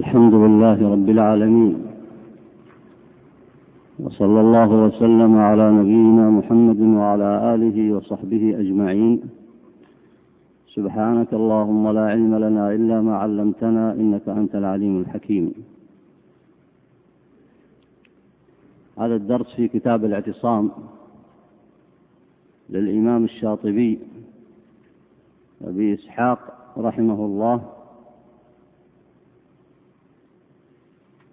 الحمد لله رب العالمين. وصلى الله وسلم على نبينا محمد وعلى آله وصحبه أجمعين. سبحانك اللهم لا علم لنا إلا ما علمتنا إنك أنت العليم الحكيم. هذا الدرس في كتاب الاعتصام للإمام الشاطبي أبي إسحاق رحمه الله.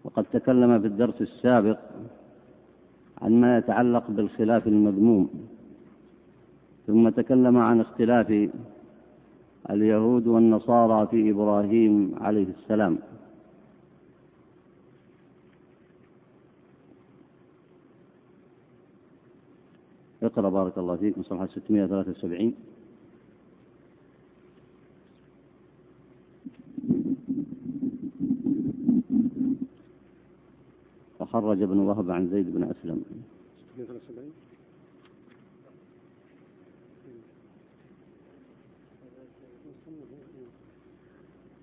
وقد تكلم في الدرس السابق عن ما يتعلق بالخلاف المذموم ثم تكلم عن اختلاف اليهود والنصارى في إبراهيم عليه السلام. اقرأ بارك الله فيك من صفحه 673 فخرج ابن وهب عن زيد بن أسلم.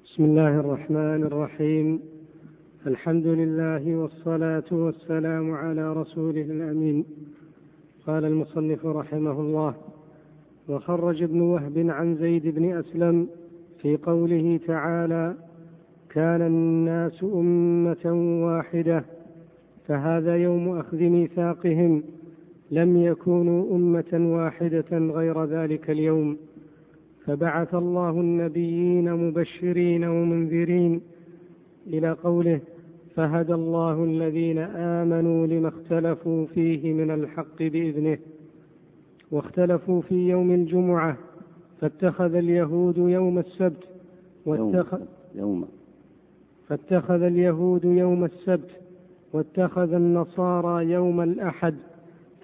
بسم الله الرحمن الرحيم. الحمد لله والصلاة والسلام على رسوله الأمين. قال المصنف رحمه الله وخرج ابن وهب عن زيد بن أسلم في قوله تعالى كان الناس أمة واحدة. فهذا يوم أخذ ميثاقهم لم يكونوا أمة واحدة غير ذلك اليوم فبعث الله النبيين مبشرين ومنذرين إلى قوله فهدى الله الذين آمنوا لما اختلفوا فيه من الحق بإذنه واختلفوا في يوم الجمعة فاتخذ اليهود يوم السبت واتخذ يوم. فاتخذ اليهود يوم السبت واتخذ النصارى يوم الأحد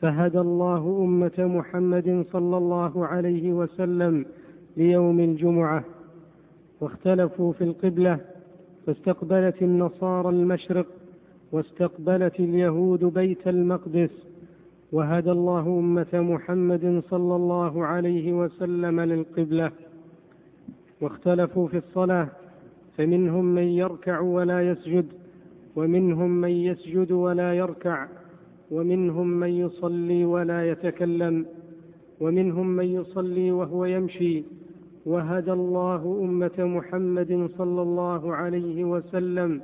فهدى الله أمة محمد صلى الله عليه وسلم ليوم الجمعة. واختلفوا في القبلة فاستقبلت النصارى المشرق واستقبلت اليهود بيت المقدس. وهدى الله أمة محمد صلى الله عليه وسلم للقبلة. واختلفوا في الصلاة فمنهم من يركع ولا يسجد. ومنهم من يسجد ولا يركع ومنهم من يصلي ولا يتكلم ومنهم من يصلي وهو يمشي وهدى الله أمة محمد صلى الله عليه وسلم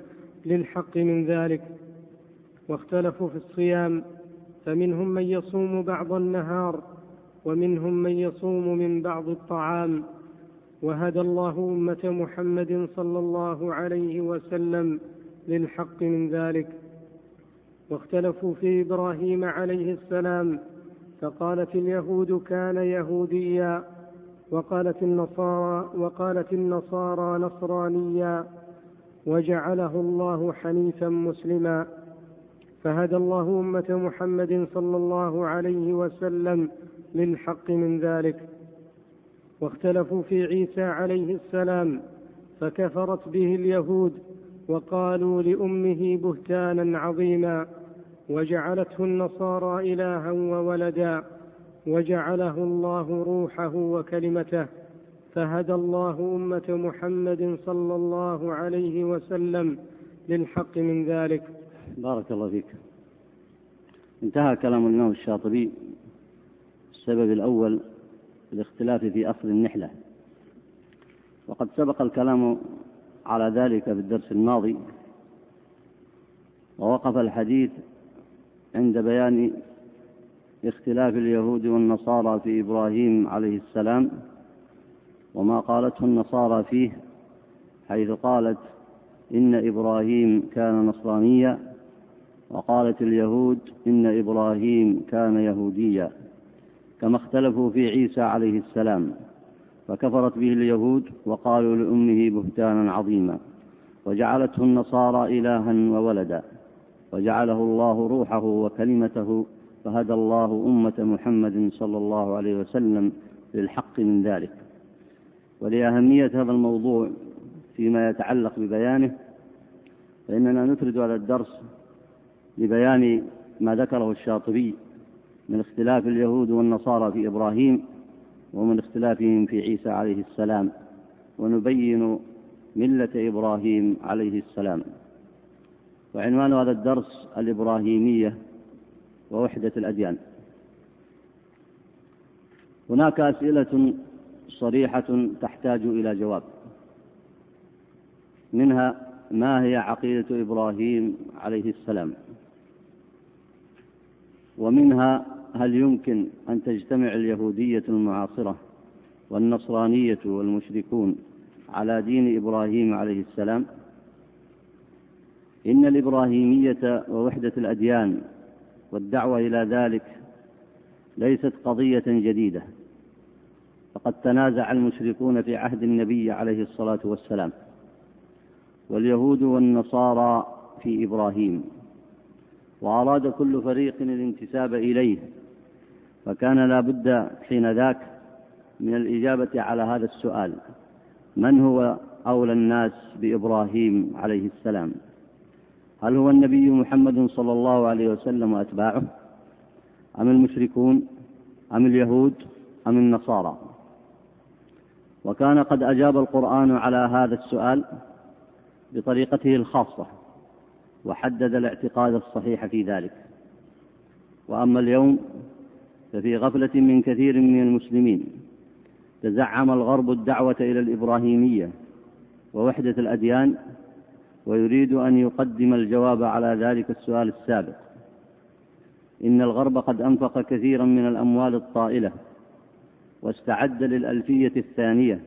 للحق من ذلك. واختلفوا في الصيام فمنهم من يصوم بعض النهار ومنهم من يصوم من بعض الطعام. وهدى الله أمة محمد صلى الله عليه وسلم للحق من ذلك. واختلفوا في إبراهيم عليه السلام فقالت اليهود كان يهوديا وقالت النصارى وقالت النصارى نصرانيا وجعله الله حنيفا مسلما. فهدى الله أمة محمد صلى الله عليه وسلم للحق من ذلك. واختلفوا في عيسى عليه السلام فكفرت به اليهود وقالوا لأمه بهتانا عظيما وجعلته النصارى إلها وولدا وجعله الله روحه وكلمته فهدى الله أمة محمد صلى الله عليه وسلم للحق من ذلك. بارك الله فيك. انتهى كلام الإمام الشاطبي. السبب الأول الاختلاف في اصل النحلة. وقد سبق الكلام على ذلك في الدرس الماضي ووقف الحديث عند بيان اختلاف اليهود والنصارى في إبراهيم عليه السلام وما قالته النصارى فيه حيث قالت إن إبراهيم كان نصرانيا وقالت اليهود إن إبراهيم كان يهوديا كما اختلفوا في عيسى عليه السلام. فكفرت به اليهود وقالوا لأمه بهتانا عظيما وجعلته النصارى إلها وولدا وجعله الله روحه وكلمته فهدى الله أمة محمد صلى الله عليه وسلم للحق من ذلك. ولأهمية هذا الموضوع فيما يتعلق ببيانه فإننا نفرد على الدرس لبيان ما ذكره الشاطبي من اختلاف اليهود والنصارى في إبراهيم ومن اختلافهم في عيسى عليه السلام ونبين ملة إبراهيم عليه السلام. وعنوان هذا الدرس الإبراهيمية ووحدة الأديان. هناك أسئلة صريحة تحتاج إلى جواب. منها ما هي عقيدة إبراهيم عليه السلام؟ ومنها هل يمكن أن تجتمع اليهودية المعاصرة والنصرانية والمشركون على دين إبراهيم عليه السلام؟ إن الإبراهيمية ووحدة الأديان والدعوة إلى ذلك ليست قضية جديدة فقد تنازع المشركون في عهد النبي عليه الصلاة والسلام واليهود والنصارى في إبراهيم. وأراد كل فريق الانتساب إليه فكان لا بد حين ذاك من الإجابة على هذا السؤال من هو أولى الناس بإبراهيم عليه السلام؟ هل هو النبي محمد صلى الله عليه وسلم وأتباعه؟ أم المشركون؟ أم اليهود؟ أم النصارى؟ وكان قد أجاب القرآن على هذا السؤال بطريقته الخاصة. وحدد الاعتقاد الصحيح في ذلك. وأما اليوم ففي غفلة من كثير من المسلمين تزعم الغرب الدعوة إلى الإبراهيمية ووحدة الأديان ويريد أن يقدم الجواب على ذلك السؤال السابق. إن الغرب قد أنفق كثيرا من الأموال الطائلة واستعد للألفية الثانية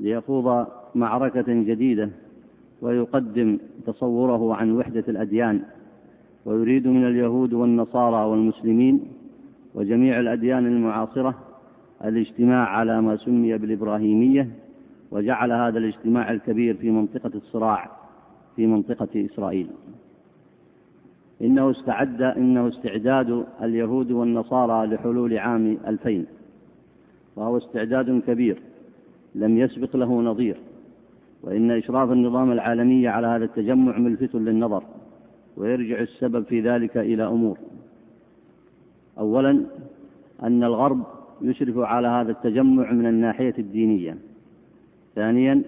ليخوض معركة جديدة ويقدم تصوره عن وحدة الأديان ويريد من اليهود والنصارى والمسلمين وجميع الأديان المعاصرة الاجتماع على ما سمي بالإبراهيمية وجعل هذا الاجتماع الكبير في منطقة الصراع في منطقة إسرائيل. إنه استعد إنه استعداد اليهود والنصارى لحلول عام ألفين وهو استعداد كبير لم يسبق له نظير. وإن إشراف النظام العالمي على هذا التجمع ملفت للنظر ويرجع السبب في ذلك إلى أمور. أولا أن الغرب يشرف على هذا التجمع من الناحية الدينية. ثانيا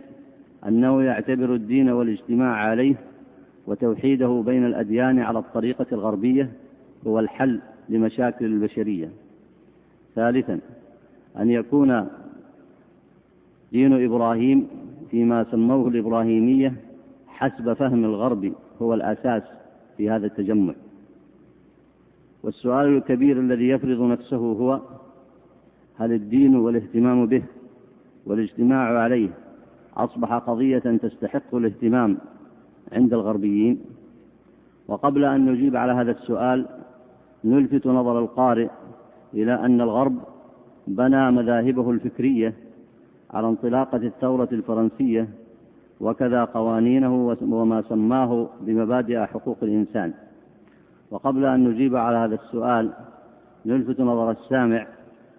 أنه يعتبر الدين والاجتماع عليه وتوحيده بين الأديان على الطريقة الغربية هو الحل لمشاكل البشرية. ثالثا أن يكون دين إبراهيم فيما سموه الإبراهيمية حسب فهم الغرب هو الأساس في هذا التجمع. والسؤال الكبير الذي يفرض نفسه هو هل الدين والاهتمام به والاجتماع عليه أصبح قضية تستحق الاهتمام عند الغربيين؟ وقبل أن نجيب على هذا السؤال نلفت نظر القارئ إلى أن الغرب بنى مذاهبه الفكرية على انطلاقة الثورة الفرنسية وكذا قوانينه وما سماه بمبادئ حقوق الإنسان. وقبل أن نجيب على هذا السؤال نلفت نظر السامع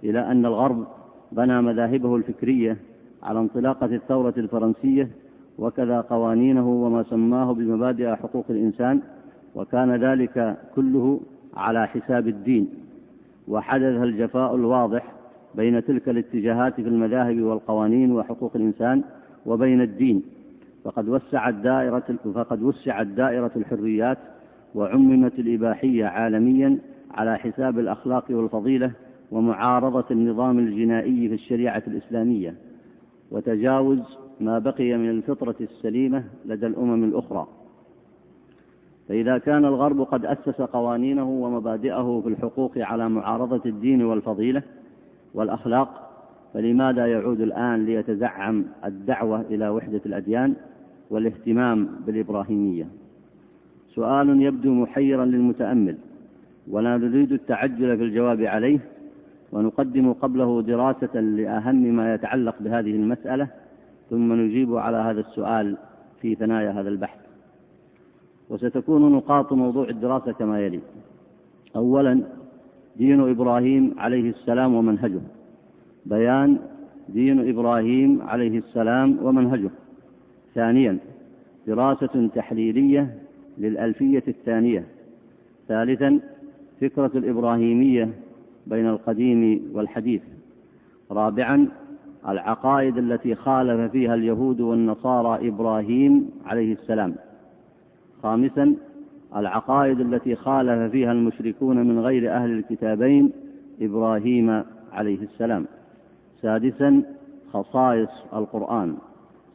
إلى أن الغرب بنى مذاهبه الفكرية على انطلاقة الثورة الفرنسية وكذا قوانينه وما سماه بمبادئ حقوق الإنسان وكان ذلك كله على حساب الدين. وحدث الجفاء الواضح بين تلك الاتجاهات في المذاهب والقوانين وحقوق الإنسان وبين الدين. فقد وسعت دائرة فقد وسعت دائرة الحريات وعممت الإباحية عالميا على حساب الأخلاق والفضيلة ومعارضة النظام الجنائي في الشريعة الإسلامية. وتجاوز ما بقي من الفطرة السليمة لدى الأمم الأخرى. فإذا كان الغرب قد أسس قوانينه ومبادئه في الحقوق على معارضة الدين والفضيلة والأخلاق فلماذا يعود الآن ليتزعم الدعوة إلى وحدة الأديان والاهتمام بالإبراهيمية؟ سؤال يبدو محيرا للمتأمل ولا نريد التعجل في الجواب عليه ونقدم قبله دراسة لأهم ما يتعلق بهذه المسألة ثم نجيب على هذا السؤال في ثنايا هذا البحث. وستكون نقاط موضوع الدراسة كما يلي. أولا دين إبراهيم عليه السلام ومنهجه. بيان دين إبراهيم عليه السلام ومنهجه. ثانيا دراسة تحليلية للألفية الثانية. ثالثا فكرة الإبراهيمية بين القديم والحديث. رابعا العقائد التي خالف فيها اليهود والنصارى إبراهيم عليه السلام. خامسا العقائد التي خالف فيها المشركون من غير أهل الكتابين إبراهيم عليه السلام. سادسا خصائص القرآن.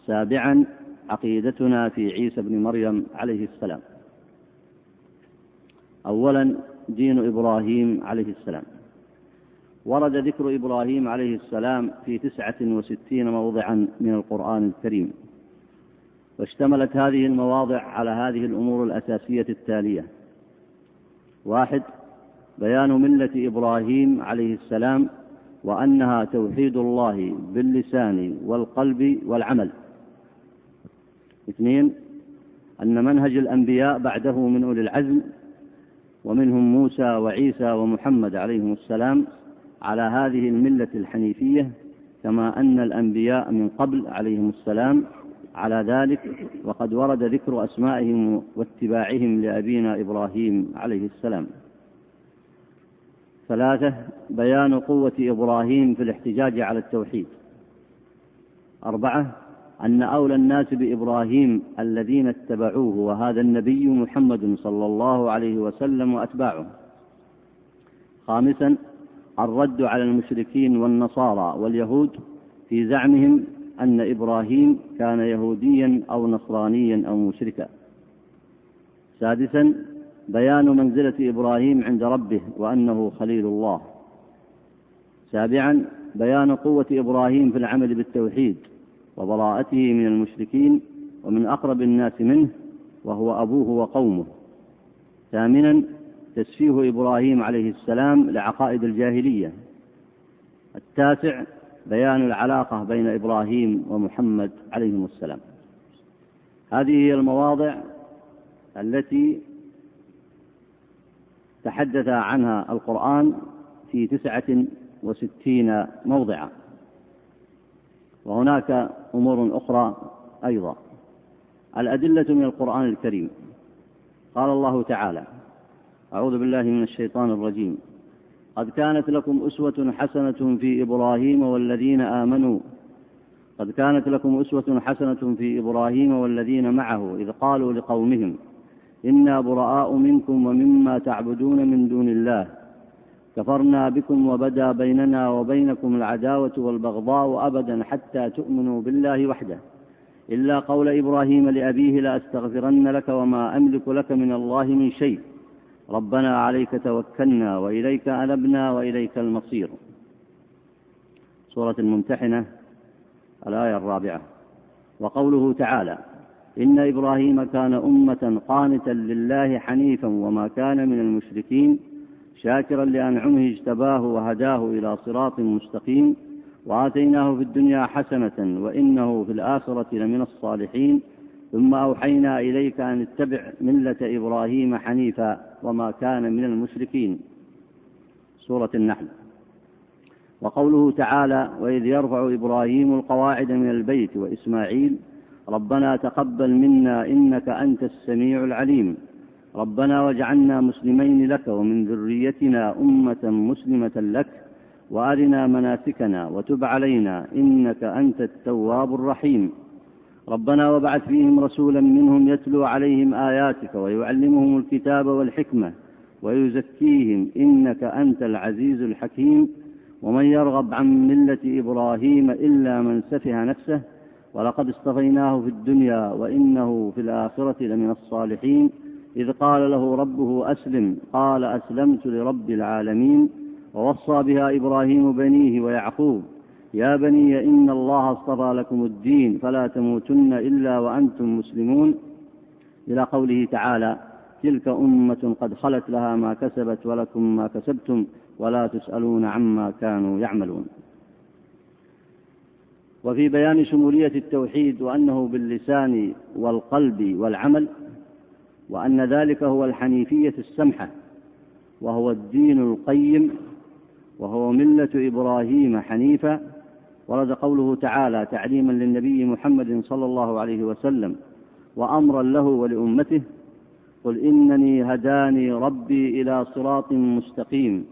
سابعا عقيدتنا في عيسى بن مريم عليه السلام. أولا دين إبراهيم عليه السلام. ورد ذكر إبراهيم عليه السلام في تسعة وستين موضعا من القرآن الكريم. واشتملت هذه المواضع على هذه الأمور الأساسية التالية. واحد بيان ملة إبراهيم عليه السلام وأنها توحيد الله باللسان والقلب والعمل. اثنين أن منهج الأنبياء بعده من أولي العزم ومنهم موسى وعيسى ومحمد عليهم السلام على هذه الملة الحنيفية كما أن الأنبياء من قبل عليهم السلام على ذلك وقد ورد ذكر أسمائهم واتباعهم لأبينا إبراهيم عليه السلام. ثلاثة بيان قوة إبراهيم في الاحتجاج على التوحيد. أربعة أن أولى الناس بإبراهيم الذين اتبعوه وهذا النبي محمد صلى الله عليه وسلم وأتباعه. خامسا الرد على المشركين والنصارى واليهود في زعمهم أن إبراهيم كان يهوديا أو نصرانيا أو مشركا. سادسا بيان منزلة إبراهيم عند ربه وأنه خليل الله. سابعا بيان قوة إبراهيم في العمل بالتوحيد وبراءته من المشركين ومن أقرب الناس منه وهو أبوه وقومه. ثامنا تسفيه إبراهيم عليه السلام لعقائد الجاهلية. التاسع بيان العلاقة بين إبراهيم ومحمد عليهم السلام. هذه هي المواضع التي تحدث عنها القرآن في تسعة وستين موضعا. وهناك أمور أخرى أيضا. الأدلة من القرآن الكريم. قال الله تعالى أعوذ بالله من الشيطان الرجيم. قد كانت لكم أسوة حسنة في إبراهيم والذين آمنوا. قد كانت لكم أسوة حسنة في إبراهيم والذين معه إذ قالوا لقومهم إنا براء منكم ومما تعبدون من دون الله. كفرنا بكم وبدا بيننا وبينكم العداوة والبغضاء أبدا حتى تؤمنوا بالله وحده. إلا قول إبراهيم لأبيه لأستغفرن لك وما أملك لك من الله من شيء. ربنا عليك توكلنا وإليك أنبنا وإليك المصير. سورة الممتحنة الآية الرابعة. وقوله تعالى إن إبراهيم كان أمة قانتا لله حنيفا وما كان من المشركين شاكرا لأنعمه اجتباه وهداه إلى صراط مستقيم وآتيناه في الدنيا حسنة وإنه في الآخرة لمن الصالحين. ثم أوحينا إليك أن اتبع ملة إبراهيم حنيفا وما كان من المشركين. سورة النحل. وقوله تعالى وإذ يرفع إبراهيم القواعد من البيت وإسماعيل ربنا تقبل منا إنك أنت السميع العليم. ربنا واجعلنا مسلمين لك ومن ذريتنا أمة مسلمة لك وأرنا مناسكنا وتب علينا إنك أنت التواب الرحيم. ربنا وابعث فيهم رسولا منهم يتلو عليهم آياتك ويعلمهم الكتاب والحكمة ويزكيهم إنك أنت العزيز الحكيم ومن يرغب عن ملة إبراهيم إلا من سفه نفسه ولقد اصطفيناه في الدنيا وإنه في الآخرة لمن الصالحين إذ قال له ربه أسلم قال أسلمت لرب العالمين ووصى بها إبراهيم بنيه ويعقوب يا بني إن الله اصطفى لكم الدين فلا تموتن إلا وأنتم مسلمون. إلى قوله تعالى تلك أمة قد خلت لها ما كسبت ولكم ما كسبتم ولا تسألون عما كانوا يعملون. وفي بيان شمولية التوحيد وأنه باللسان والقلب والعمل وأن ذلك هو الحنيفية السمحة وهو الدين القيم وهو ملة إبراهيم حنيفا. ورد قوله تعالى تعليما للنبي محمد صلى الله عليه وسلم وأمرا له ولأمته قل إنني هداني ربي إلى صراط مستقيم.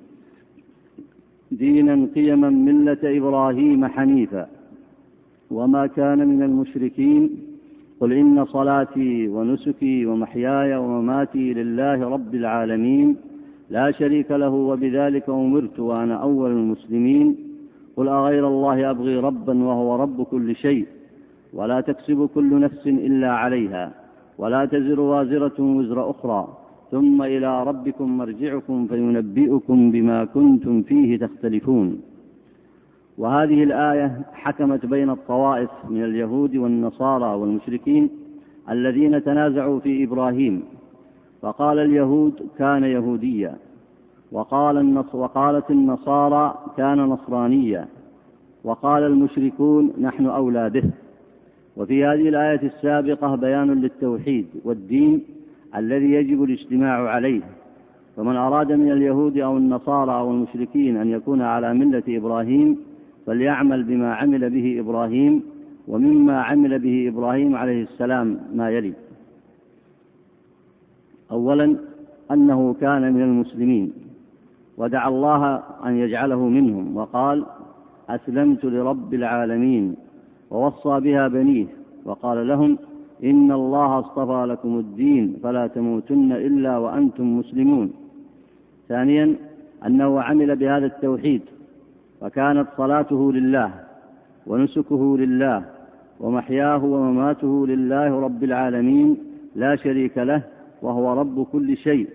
دينا قيما ملة إبراهيم حنيفا. وما كان من المشركين قل إن صلاتي ونسكي ومحياي ومماتي لله رب العالمين. لا شريك له وبذلك أمرت وأنا أول المسلمين. قل أغير الله أبغي ربا وهو رب كل شيء ولا تكسب كل نفس إلا عليها ولا تزر وازرة وزر أخرى ثم إلى ربكم مرجعكم فينبئكم بما كنتم فيه تختلفون. وهذه الآية حكمت بين الطوائف من اليهود والنصارى والمشركين الذين تنازعوا في إبراهيم فقال اليهود كان يهوديا. وقال النص وقالت النصارى كان نصرانيا وقال المشركون نحن أولى به. وفي هذه الآية السابقة بيان للتوحيد والدين الذي يجب الاجتماع عليه. فمن أراد من اليهود أو النصارى أو المشركين أن يكون على ملة إبراهيم فليعمل بما عمل به إبراهيم ومما عمل به إبراهيم عليه السلام ما يلي. أولا أنه كان من المسلمين. ودعا الله أن يجعله منهم وقال أسلمت لرب العالمين ووصى بها بنيه وقال لهم إن الله اصطفى لكم الدين فلا تموتن إلا وأنتم مسلمون. ثانيا أنه عمل بهذا التوحيد فكانت صلاته لله ونسكه لله ومحياه ومماته لله رب العالمين لا شريك له وهو رب كل شيء.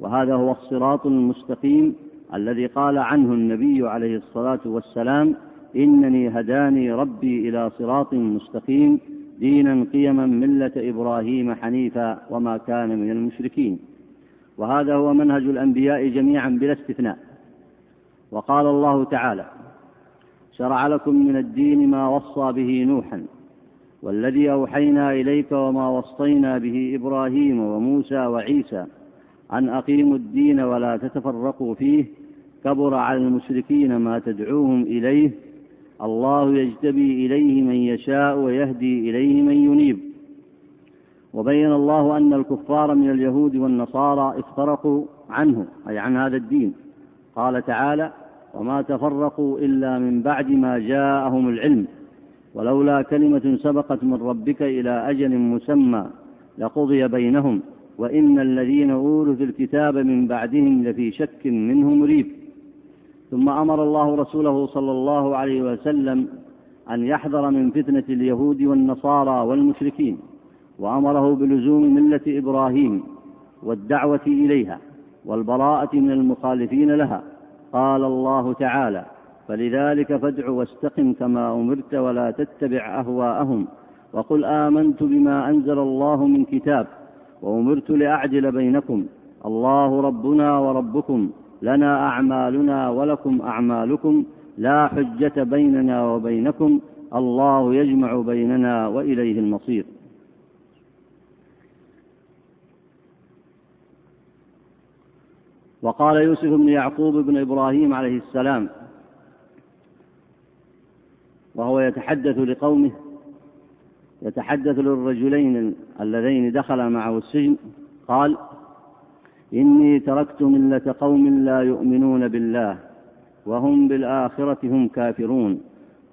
وهذا هو الصراط المستقيم الذي قال عنه النبي عليه الصلاة والسلام إنني هداني ربي إلى صراط مستقيم دينا قيما ملة إبراهيم حنيفا وما كان من المشركين. وهذا هو منهج الأنبياء جميعا بلا استثناء. وقال الله تعالى شرع لكم من الدين ما وصى به نوحا والذي أوحينا إليك وما وصينا به إبراهيم وموسى وعيسى أن أقيموا الدين ولا تتفرقوا فيه كبر على المشركين ما تدعوهم إليه. الله يجتبي إليه من يشاء ويهدي إليه من ينيب. وبين الله أن الكفار من اليهود والنصارى افترقوا عنه أي عن هذا الدين. قال تعالى وما تفرقوا إلا من بعد ما جاءهم العلم. ولولا كلمة سبقت من ربك إلى أجل مسمى لقضي بينهم. وإن الذين أورثوا الكتاب من بعدهم لفي شك منه مريب. ثم أمر الله رسوله صلى الله عليه وسلم أن يحذر من فتنة اليهود والنصارى والمشركين وأمره بلزوم ملة إبراهيم والدعوة إليها والبراءة من المخالفين لها. قال الله تعالى فلذلك فادع واستقم كما أمرت ولا تتبع أهواءهم وقل آمنت بما أنزل الله من كتاب وأمرت لاعدل بينكم. الله ربنا وربكم. لنا أعمالنا ولكم أعمالكم. لا حجة بيننا وبينكم. الله يجمع بيننا وإليه المصير. وقال يوسف بن يعقوب بن إبراهيم عليه السلام وهو يتحدث لقومه يتحدث للرجلين اللذين دخلا معه السجن قال إني تركت ملة قوم لا يؤمنون بالله وهم بالآخرة هم كافرون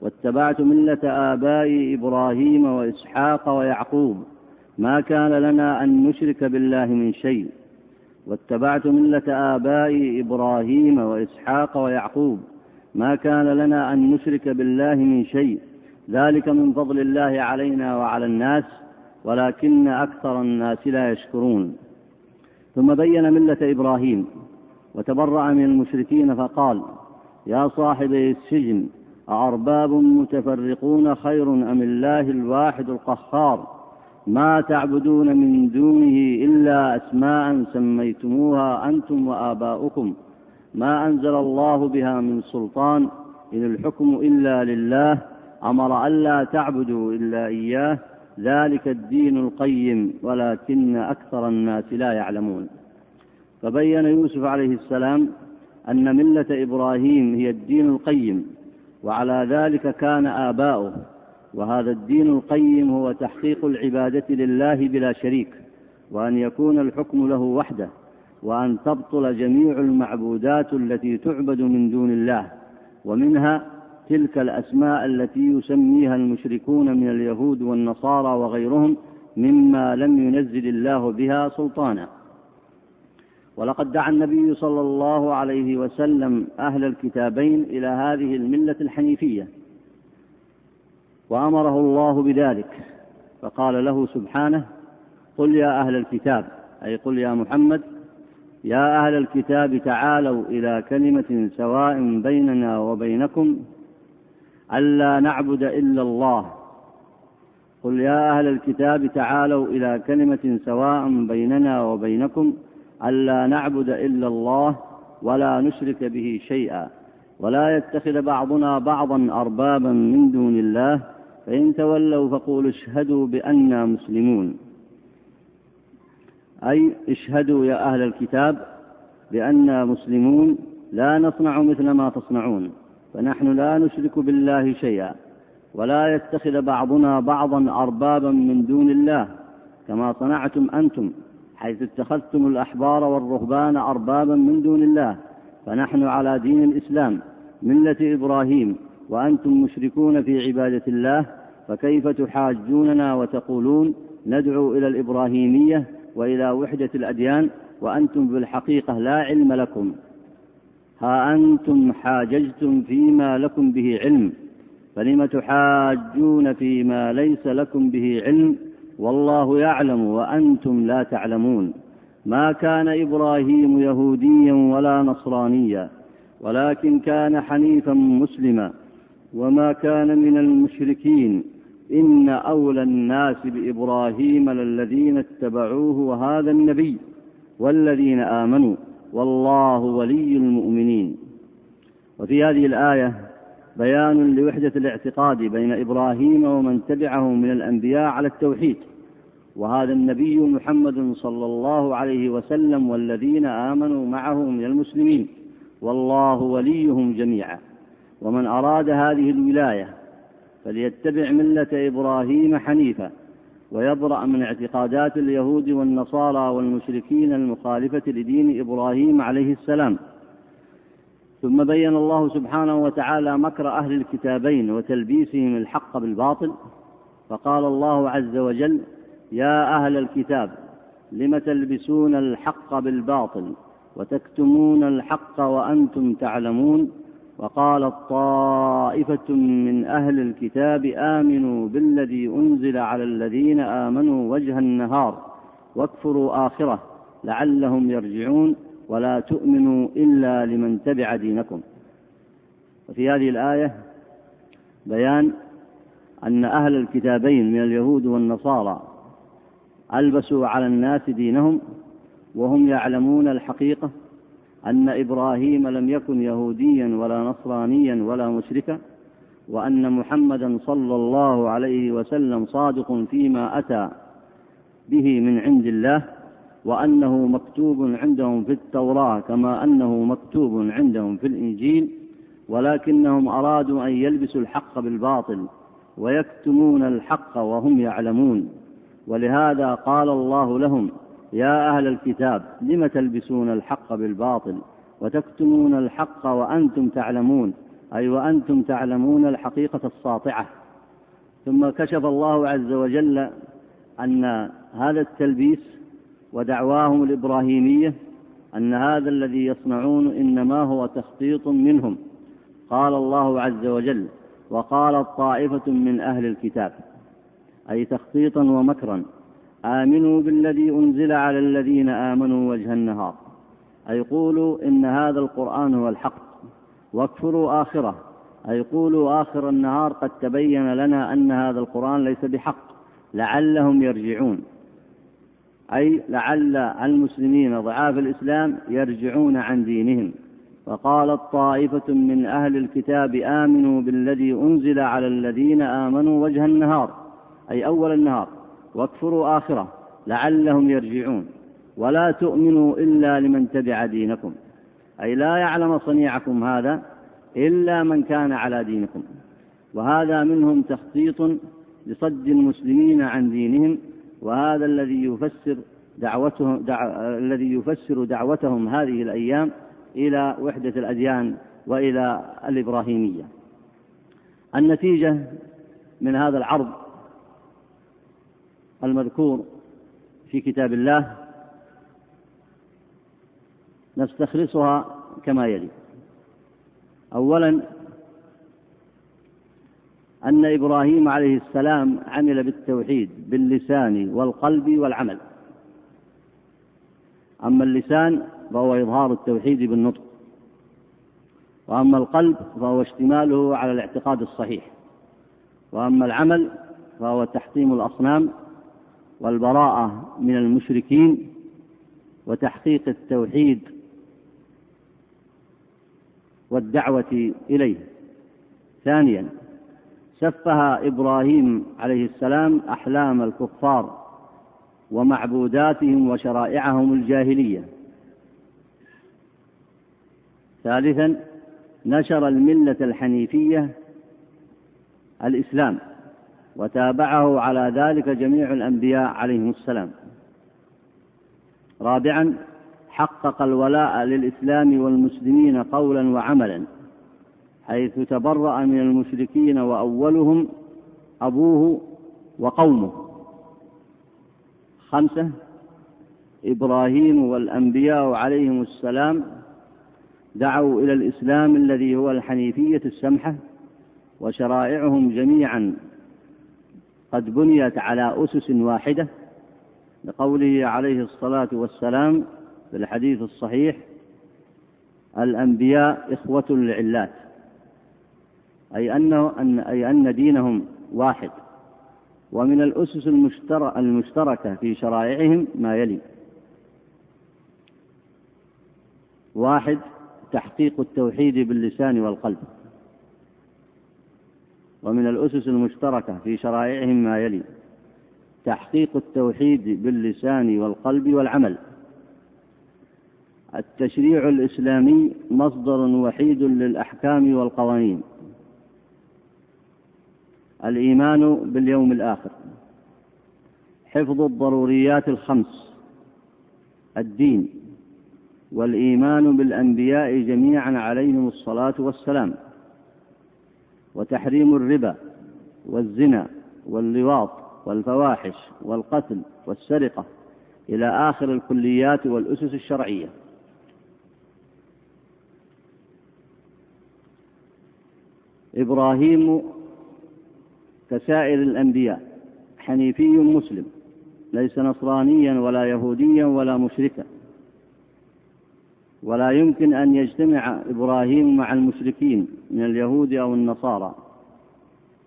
واتبعت ملة آبائي إبراهيم وإسحاق ويعقوب ما كان لنا أن نشرك بالله من شيء واتبعت ملة آبائي إبراهيم وإسحاق ويعقوب ما كان لنا أن نشرك بالله من شيء ذلك من فضل الله علينا وعلى الناس ولكن أكثر الناس لا يشكرون. ثم بين ملة إبراهيم وتبرأ من المشركين فقال يا صاحبي السجن أأرباب متفرقون خير أم الله الواحد القهار؟ ما تعبدون من دونه إلا أسماء سميتموها أنتم وآباؤكم. ما أنزل الله بها من سلطان إن الحكم إلا لله أمر ألا تعبدوا إلا إياه ذلك الدين القيم ولكن أكثر الناس لا يعلمون. فبين يوسف عليه السلام أن ملة إبراهيم هي الدين القيم وعلى ذلك كان آباؤه. وهذا الدين القيم هو تحقيق العبادة لله بلا شريك وأن يكون الحكم له وحده وأن تبطل جميع المعبودات التي تعبد من دون الله ومنها تلك الأسماء التي يسميها المشركون من اليهود والنصارى وغيرهم مما لم ينزل الله بها سلطانا. ولقد دعا النبي صلى الله عليه وسلم أهل الكتابين إلى هذه الملة الحنيفية وأمره الله بذلك فقال له سبحانه قل يا أهل الكتاب أي قل يا محمد يا أهل الكتاب تعالوا إلى كلمة سواء بيننا وبينكم ألا نعبد إلا الله. قل يا أهل الكتاب تعالوا إلى كلمة سواء بيننا وبينكم. ألا نعبد إلا الله ولا نشرك به شيئا. ولا يتخذ بعضنا بعضا أربابا من دون الله. فإن تولوا فقولوا اشهدوا بأننا مسلمون. أي اشهدوا يا أهل الكتاب بأننا مسلمون. لا نصنع مثل ما تصنعون. فنحن لا نشرك بالله شيئا ولا يتخذ بعضنا بعضا أربابا من دون الله كما صنعتم أنتم حيث اتخذتم الأحبار والرهبان أربابا من دون الله فنحن على دين الإسلام ملة إبراهيم وأنتم مشركون في عبادة الله فكيف تحاجوننا وتقولون ندعو إلى الإبراهيمية وإلى وحدة الأديان وأنتم بالحقيقة لا علم لكم؟ ها أنتم حاججتم فيما لكم به علم. فلم تحاجون فيما ليس لكم به علم؟ والله يعلم وأنتم لا تعلمون. ما كان إبراهيم يهوديا ولا نصرانيا ولكن كان حنيفا مسلما. وما كان من المشركين إن أولى الناس بإبراهيم للذين اتبعوه وهذا النبي والذين آمنوا. والله ولي المؤمنين. وفي هذه الآية بيان لوحدة الاعتقاد بين إبراهيم ومن تبعه من الأنبياء على التوحيد. وهذا النبي محمد صلى الله عليه وسلم والذين آمنوا معه من المسلمين. والله وليهم جميعا. ومن أراد هذه الولاية فليتبع ملة إبراهيم حنيفا. ويبرأ من اعتقادات اليهود والنصارى والمشركين المخالفة لدين إبراهيم عليه السلام. ثم بين الله سبحانه وتعالى مكر أهل الكتابين وتلبيسهم الحق بالباطل. فقال الله عز وجل يا أهل الكتاب لم تلبسون الحق بالباطل وتكتمون الحق وأنتم تعلمون؟ وقالت طائفة من أهل الكتاب آمنوا بالذي أنزل على الذين آمنوا وجه النهار واكفروا آخرة لعلهم يرجعون ولا تؤمنوا إلا لمن تبع دينكم. وفي هذه الآية بيان أن أهل الكتابين من اليهود والنصارى ألبسوا على الناس دينهم وهم يعلمون الحقيقة أن إبراهيم لم يكن يهوديا ولا نصرانيا ولا مشركا وأن محمدا صلى الله عليه وسلم صادق فيما أتى به من عند الله وأنه مكتوب عندهم في التوراة كما أنه مكتوب عندهم في الإنجيل ولكنهم أرادوا أن يلبسوا الحق بالباطل ويكتمون الحق وهم يعلمون. ولهذا قال الله لهم يا أهل الكتاب لم تلبسون الحق بالباطل وتكتمون الحق وأنتم تعلمون؟ أي وأنتم تعلمون الحقيقة الساطعة. ثم كشف الله عز وجل أن هذا التلبيس ودعواهم الإبراهيمية أن هذا الذي يصنعون إنما هو تخطيط منهم. قال الله عز وجل وقالت طائفة من أهل الكتاب أي تخطيطا ومكرا آمنوا بالذي أنزل على الذين آمنوا وجه النهار. أي قولوا إن هذا القرآن هو الحق. واكفروا آخره. أي قولوا آخر النهار قد تبين لنا أن هذا القرآن ليس بحق. لعلهم يرجعون. أي لعل المسلمين ضعاف الإسلام يرجعون عن دينهم. وقالت طائفة من أهل الكتاب آمنوا بالذي أنزل على الذين آمنوا وجه النهار. أي أول النهار. واكفروا آخرة لعلهم يرجعون. ولا تؤمنوا إلا لمن تبع دينكم. أي لا يعلم صنيعكم هذا إلا من كان على دينكم. وهذا منهم تخطيط لصد المسلمين عن دينهم وهذا الذي يفسر دعوتهم دع... الذي يفسر دعوتهم هذه الأيام إلى وحدة الأديان وإلى الإبراهيمية. النتيجة من هذا العرض المذكور في كتاب الله نستخلصها كما يلي. اولا أن إبراهيم عليه السلام عمل بالتوحيد باللسان والقلب والعمل. أما اللسان فهو إظهار التوحيد بالنطق. وأما القلب فهو اشتماله على الاعتقاد الصحيح. وأما العمل فهو تحطيم الأصنام والبراءة من المشركين وتحقيق التوحيد والدعوة إليه. ثانيا سفه إبراهيم عليه السلام أحلام الكفار ومعبوداتهم وشرائعهم الجاهلية. ثالثا نشر الملة الحنيفية الإسلام. وتابعه على ذلك جميع الأنبياء عليهم السلام. رابعا حقق الولاء للإسلام والمسلمين قولا وعملا حيث تبرأ من المشركين وأولهم أبوه وقومه. خمسة إبراهيم والأنبياء عليهم السلام دعوا إلى الإسلام الذي هو الحنيفية السمحة وشرائعهم جميعا قد بنيت على أسس واحدة لقوله عليه الصلاة والسلام في الحديث الصحيح الأنبياء إخوة لعلات أي أنه أن أي أن دينهم واحد ومن الأسس المشتركة في شرائعهم ما يلي. واحد تحقيق التوحيد باللسان والقلب. ومن الأسس المشتركة في شرائعهم ما يلي تحقيق التوحيد باللسان والقلب والعمل. التشريع الإسلامي مصدر وحيد للأحكام والقوانين. الإيمان باليوم الآخر. حفظ الضروريات الخمس. الدين. والإيمان بالأنبياء جميعا عليهم الصلاة والسلام. وتحريم الربا والزنا واللواط والفواحش والقتل والسرقة إلى آخر الكليات والأسس الشرعية. إبراهيم كسائر الأنبياء حنيفي مسلم ليس نصرانيا ولا يهوديا ولا مشركا. ولا يمكن أن يجتمع إبراهيم مع المشركين من اليهود أو النصارى.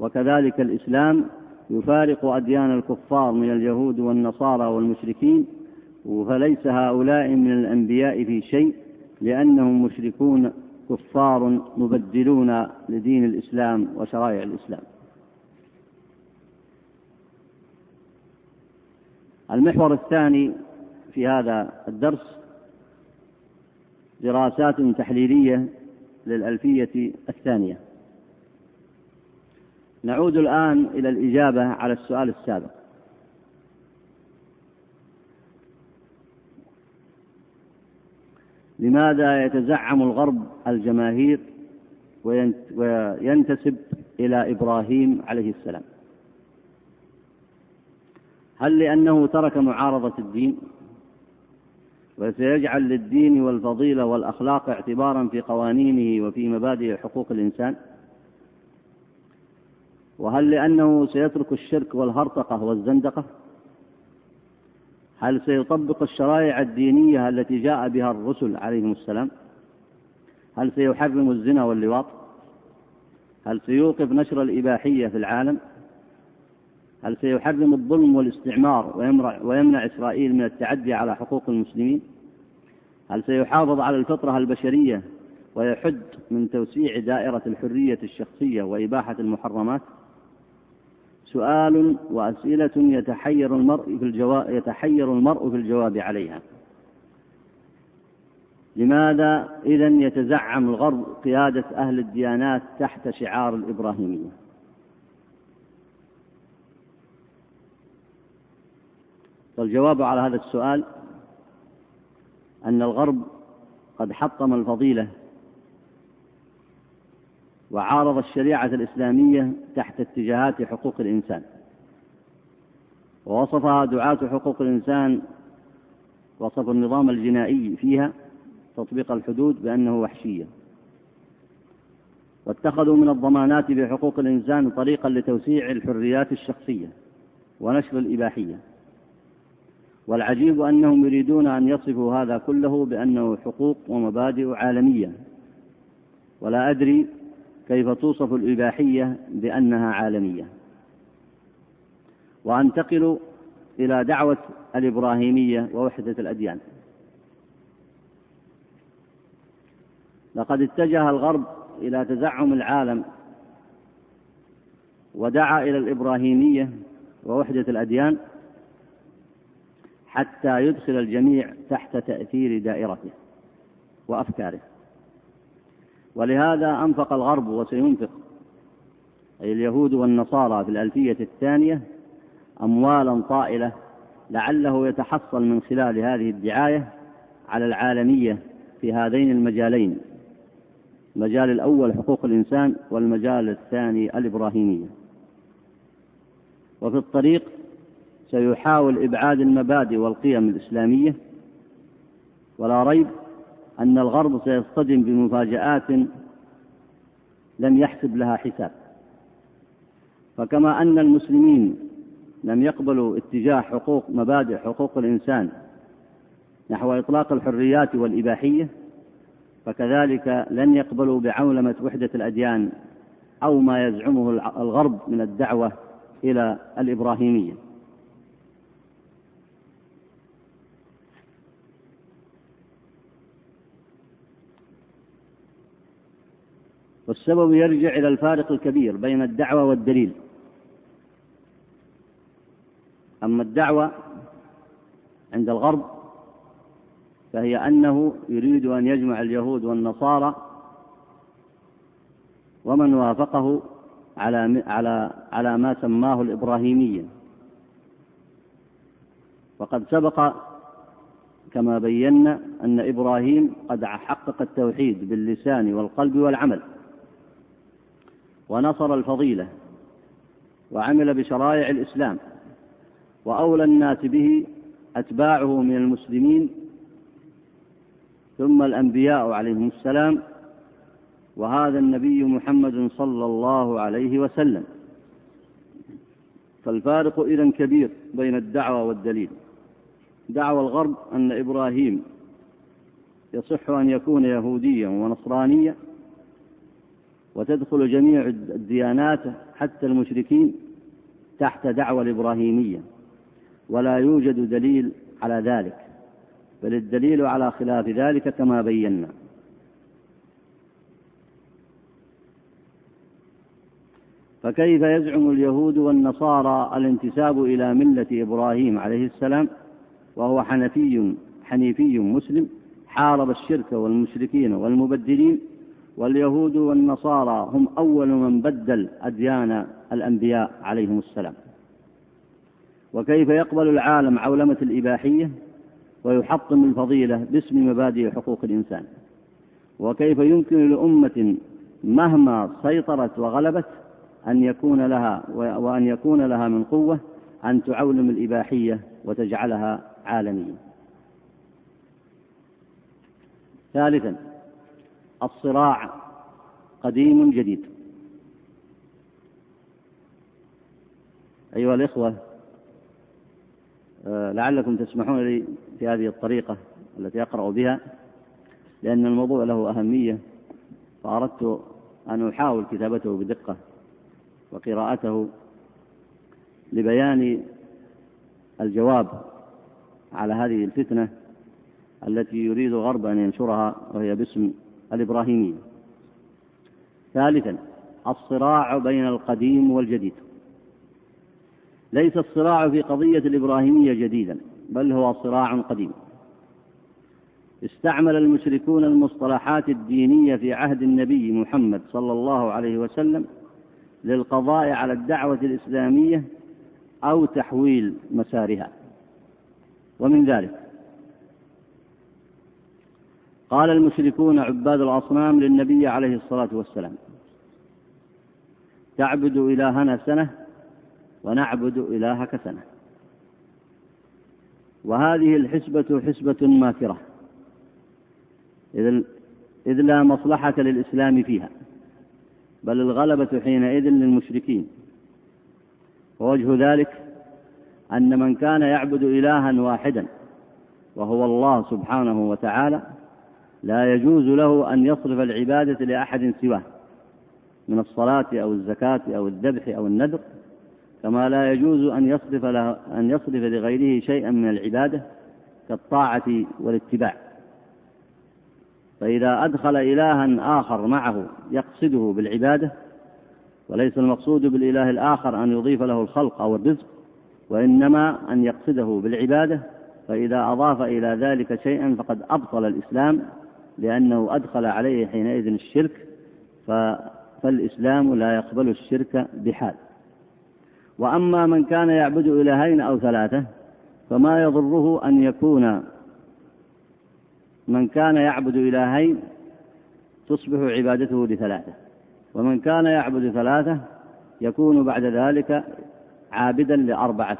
وكذلك الإسلام يفارق أديان الكفار من اليهود والنصارى والمشركين فليس هؤلاء من الأنبياء في شيء لأنهم مشركون كفار مبدلون لدين الإسلام وشرائع الإسلام. المحور الثاني في هذا الدرس دراسات تحليلية للألفية الثانية. نعود الآن إلى الإجابة على السؤال السابق. لماذا يتزعم الغرب الجماهير وينتسب إلى إبراهيم عليه السلام؟ هل لأنه ترك معارضة الدين؟ وسيجعل للدين والفضيلة والأخلاق اعتبارا في قوانينه وفي مبادئ حقوق الإنسان. وهل لأنه سيترك الشرك والهرطقة والزندقة؟ هل سيطبق الشرائع الدينية التي جاء بها الرسل عليهم السلام؟ هل سيحرم الزنا واللواط؟ هل سيوقف نشر الإباحية في العالم؟ هل سيحرم الظلم والاستعمار ويمنع إسرائيل من التعدي على حقوق المسلمين؟ هل سيحافظ على الفطرة البشرية ويحد من توسيع دائرة الحرية الشخصية وإباحة المحرمات؟ سؤال وأسئلة يتحير المرء في الجواب يتحير المرء في الجواب عليها. لماذا إذا يتزعم الغرب قيادة أهل الديانات تحت شعار الإبراهيمية؟ والجواب على هذا السؤال أن الغرب قد حطم الفضيلة وعارض الشريعة الإسلامية تحت اتجاهات حقوق الإنسان ووصفها دعاة حقوق الإنسان وصف النظام الجنائي فيها تطبيق الحدود بأنه وحشية واتخذوا من الضمانات بحقوق الإنسان طريقا لتوسيع الحريات الشخصية ونشر الإباحية والعجيب أنهم يريدون أن يصفوا هذا كله بأنه حقوق ومبادئ عالمية. ولا أدري كيف توصف الإباحية بأنها عالمية. وأنتقل إلى دعوة الإبراهيمية ووحدة الأديان. لقد اتجه الغرب إلى تزعم العالم ودعا إلى الإبراهيمية ووحدة الأديان حتى يدخل الجميع تحت تأثير دائرته وأفكاره. ولهذا أنفق الغرب وسينفق أي اليهود والنصارى في الألفية الثانية أموالا طائلة لعله يتحصل من خلال هذه الدعاية على العالمية في هذين المجالين المجال الأول حقوق الإنسان والمجال الثاني الإبراهيمية. وفي الطريق سيحاول إبعاد المبادئ والقيم الإسلامية ولا ريب أن الغرب سيصطدم بمفاجآت لم يحسب لها حساب. فكما أن المسلمين لم يقبلوا اتجاه حقوق مبادئ حقوق الإنسان نحو إطلاق الحريات والإباحية فكذلك لن يقبلوا بعولمة وحدة الأديان أو ما يزعمه الغرب من الدعوة إلى الإبراهيمية. والسبب يرجع إلى الفارق الكبير بين الدعوة والدليل. أما الدعوة عند الغرب فهي أنه يريد أن يجمع اليهود والنصارى ومن وافقه على على على ما سماه الإبراهيمية. وقد سبق كما بينا أن إبراهيم قد حقق التوحيد باللسان والقلب والعمل. ونصر الفضيلة وعمل بشرائع الإسلام وأولى الناس به أتباعه من المسلمين ثم الأنبياء عليهم السلام وهذا النبي محمد صلى الله عليه وسلم فالفارق إذا كبير بين الدعوة والدليل دعوى الغرب أن إبراهيم يصح أن يكون يهوديا ونصرانيا وتدخل جميع الديانات حتى المشركين تحت دعوى الإبراهيمية. ولا يوجد دليل على ذلك بل الدليل على خلاف ذلك كما بينا. فكيف يزعم اليهود والنصارى الانتساب إلى ملة إبراهيم عليه السلام؟ وهو حنفي حنيفي مسلم حارب الشرك والمشركين والمبدلين واليهود والنصارى هم أول من بدل أديان الأنبياء عليهم السلام. وكيف يقبل العالم عولمة الإباحية؟ ويحطم الفضيلة باسم مبادئ حقوق الإنسان. وكيف يمكن لأمة مهما سيطرت وغلبت أن يكون لها وأن يكون لها من قوة أن تعولم الإباحية وتجعلها عالمية. ثالثا الصراع قديم جديد. أيها الإخوة آه، لعلكم تسمحون لي في هذه الطريقة التي أقرأ بها لأن الموضوع له أهمية فأردت أن أحاول كتابته بدقة وقراءته لبيان الجواب على هذه الفتنة التي يريد الغرب أن ينشرها وهي باسم الإبراهيمية. ثالثا الصراع بين القديم والجديد. ليس الصراع في قضية الإبراهيمية جديدا بل هو صراع قديم. استعمل المشركون المصطلحات الدينية في عهد النبي محمد صلى الله عليه وسلم للقضاء على الدعوة الإسلامية أو تحويل مسارها. ومن ذلك قال المشركون عباد الأصنام للنبي عليه الصلاة والسلام تعبد إلهنا سنة ونعبد إلهك سنة. وهذه الحسبة حسبة ماكرة إذ لا مصلحة للإسلام فيها بل الغلبة حينئذ للمشركين. ووجه ذلك أن من كان يعبد إلها واحدا وهو الله سبحانه وتعالى لا يجوز له أن يصرف العبادة لأحد سواه من الصلاة أو الزكاة أو الذبح أو النذر كما لا يجوز أن يصرف له أن يصرف لغيره شيئا من العبادة كالطاعة والاتباع. فإذا أدخل إلها آخر معه يقصده بالعبادة وليس المقصود بالإله الآخر أن يضيف له الخلق أو الرزق وإنما أن يقصده بالعبادة فإذا أضاف إلى ذلك شيئا فقد أبطل الإسلام لأنه أدخل عليه حينئذ الشرك فالإسلام لا يقبل الشرك بحال. وأما من كان يعبد إلهين أو ثلاثة فما يضره أن يكون من كان يعبد إلهين تصبح عبادته لثلاثة ومن كان يعبد ثلاثة يكون بعد ذلك عابدا لأربعة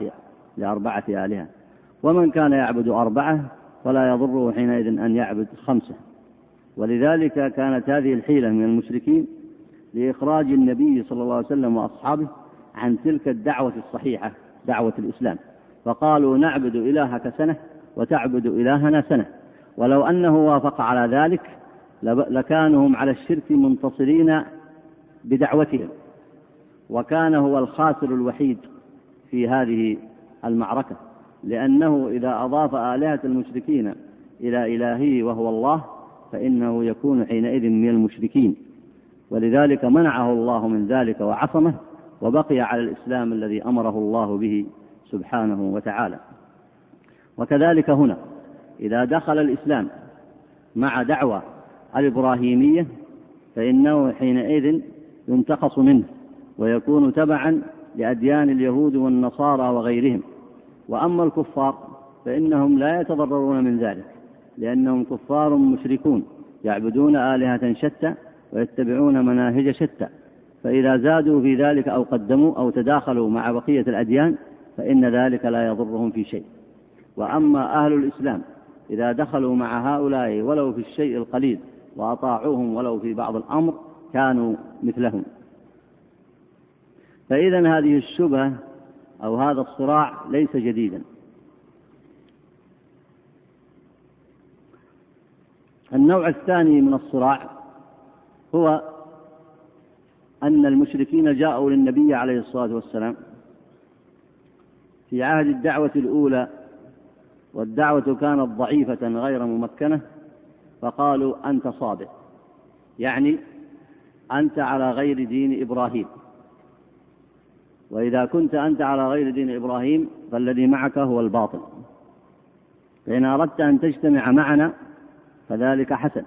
لأربعة آلهة. ومن كان يعبد أربعة فلا يضره حينئذ أن يعبد خمسة. ولذلك كانت هذه الحيلة من المشركين لإخراج النبي صلى الله عليه وسلم وأصحابه عن تلك الدعوة الصحيحة دعوة الإسلام. فقالوا نعبد إلهك سنة وتعبد إلهنا سنة. ولو أنه وافق على ذلك لكانوا هم على الشرك منتصرين بدعوتهم. وكان هو الخاسر الوحيد في هذه المعركة لأنه إذا أضاف آلهة المشركين إلى إلهه وهو الله فإنه يكون حينئذ من المشركين. ولذلك منعه الله من ذلك وعصمه وبقي على الإسلام الذي أمره الله به سبحانه وتعالى. وكذلك هنا إذا دخل الإسلام مع دعوة الإبراهيمية فإنه حينئذ ينتقص منه ويكون تبعا لأديان اليهود والنصارى وغيرهم. وأما الكفار فإنهم لا يتضررون من ذلك. لأنهم كفار مشركون يعبدون آلهة شتى ويتبعون مناهج شتى. فإذا زادوا في ذلك أو قدموا أو تداخلوا مع بقية الأديان فإن ذلك لا يضرهم في شيء. وأما أهل الإسلام إذا دخلوا مع هؤلاء ولو في الشيء القليل وأطاعوهم ولو في بعض الأمر كانوا مثلهم. فإذا هذه الشبهة أو هذا الصراع ليس جديدا. النوع الثاني من الصراع هو أن المشركين جاءوا للنبي عليه الصلاة والسلام في عهد الدعوة الأولى والدعوة كانت ضعيفة غير ممكنة فقالوا أنت صادق يعني أنت على غير دين إبراهيم. وإذا كنت أنت على غير دين إبراهيم فالذي معك هو الباطل. فإن أردت أن تجتمع معنا فذلك حسن.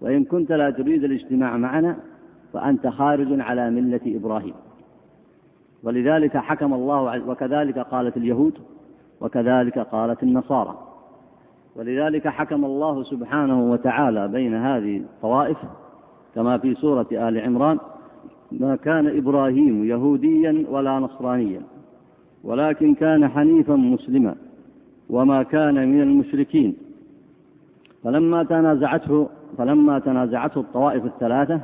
وإن كنت لا تريد الاجتماع معنا فأنت خارج على ملة إبراهيم. ولذلك حكم الله وكذلك قالت اليهود وكذلك قالت النصارى. ولذلك حكم الله سبحانه وتعالى بين هذه الطوائف كما في سورة آل عمران ما كان إبراهيم يهوديا ولا نصرانيا ولكن كان حنيفا مسلما وما كان من المشركين فلما تنازعته فلما تنازعته الطوائف الثلاثة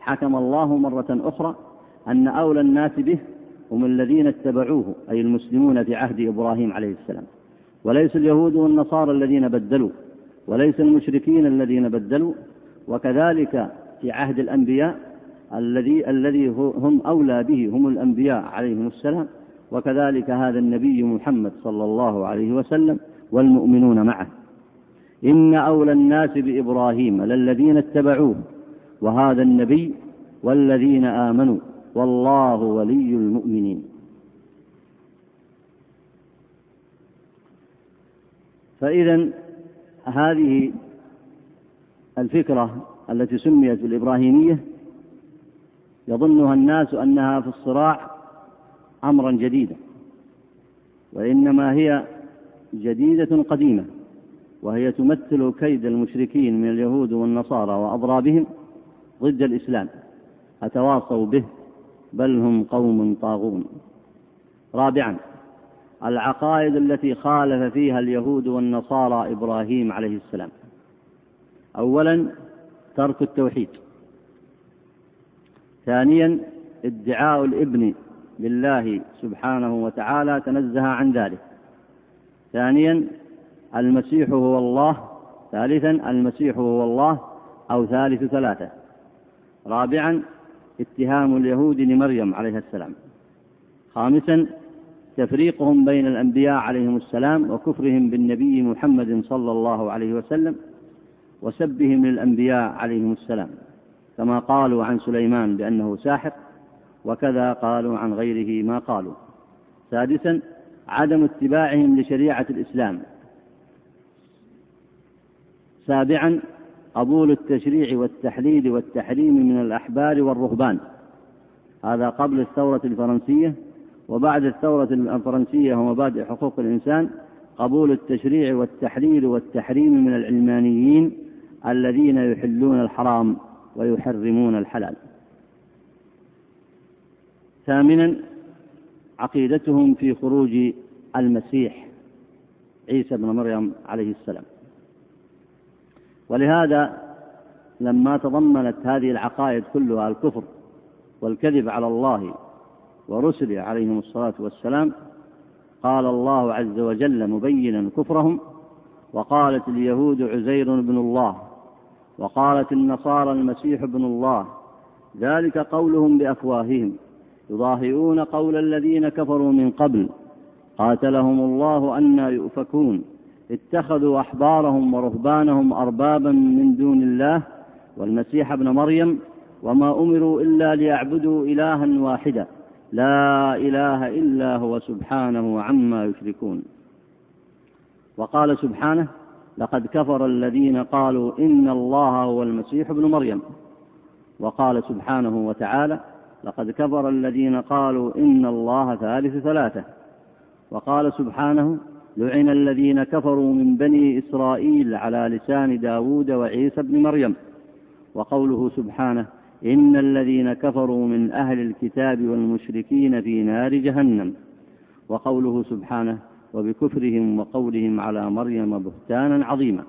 حكم الله مرة أخرى أن أولى الناس به هم الذين اتبعوه أي المسلمون في عهد إبراهيم عليه السلام. وليس اليهود والنصارى الذين بدلوا وليس المشركين الذين بدلوا وكذلك في عهد الأنبياء الذي الذي هم أولى به هم الأنبياء عليهم السلام. وكذلك هذا النبي محمد صلى الله عليه وسلم والمؤمنون معه. إن أولى الناس بإبراهيم للذين اتبعوه وهذا النبي والذين آمنوا والله ولي المؤمنين. فإذا هذه الفكرة التي سميت بالإبراهيمية يظنها الناس أنها في الصراع أمرا جديدا وإنما هي جديدة قديمة. وهي تمثل كيد المشركين من اليهود والنصارى وأضرابهم ضد الإسلام أتواصوا به بل هم قوم طاغون. رابعا العقائد التي خالف فيها اليهود والنصارى إبراهيم عليه السلام. اولا ترك التوحيد. ثانيا ادعاء الابن لله سبحانه وتعالى تنزه عن ذلك. ثانيا المسيح هو الله ثالثا المسيح هو الله أو ثالث ثلاثة. رابعا اتهام اليهود لمريم عليها السلام. خامسا تفريقهم بين الأنبياء عليهم السلام وكفرهم بالنبي محمد صلى الله عليه وسلم وسبهم للأنبياء عليهم السلام. كما قالوا عن سليمان بأنه ساحر وكذا قالوا عن غيره ما قالوا. سادسا عدم اتباعهم لشريعة الإسلام. سابعا قبول التشريع والتحليل والتحريم من الأحبار والرهبان. هذا قبل الثورة الفرنسية وبعد الثورة الفرنسية ومبادئ حقوق الإنسان قبول التشريع والتحليل والتحريم من العلمانيين الذين يحلون الحرام ويحرمون الحلال. ثامنا عقيدتهم في خروج المسيح عيسى بن مريم عليه السلام. ولهذا لما تضمنت هذه العقائد كلها الكفر والكذب على الله ورسله عليهم الصلاة والسلام قال الله عز وجل مبينا كفرهم وقالت اليهود عزير بن الله وقالت النصارى المسيح ابن الله ذلك قولهم بأفواههم يضاهئون قول الذين كفروا من قبل قاتلهم الله أنى يؤفكون. اتخذوا أحبارهم ورهبانهم أربابا من دون الله والمسيح ابن مريم وما أمروا إلا ليعبدوا إلها واحدا. لا إله إلا هو سبحانه عما يشركون. وقال سبحانه لقد كفر الذين قالوا إن الله هو المسيح ابن مريم وقال سبحانه وتعالى لقد كفر الذين قالوا إن الله ثالث ثلاثة وقال سبحانه لعن الذين كفروا من بني إسرائيل على لسان داود وعيسى بن مريم. وقوله سبحانه إن الذين كفروا من أهل الكتاب والمشركين في نار جهنم. وقوله سبحانه وبكفرهم وقولهم على مريم بهتانا عظيما.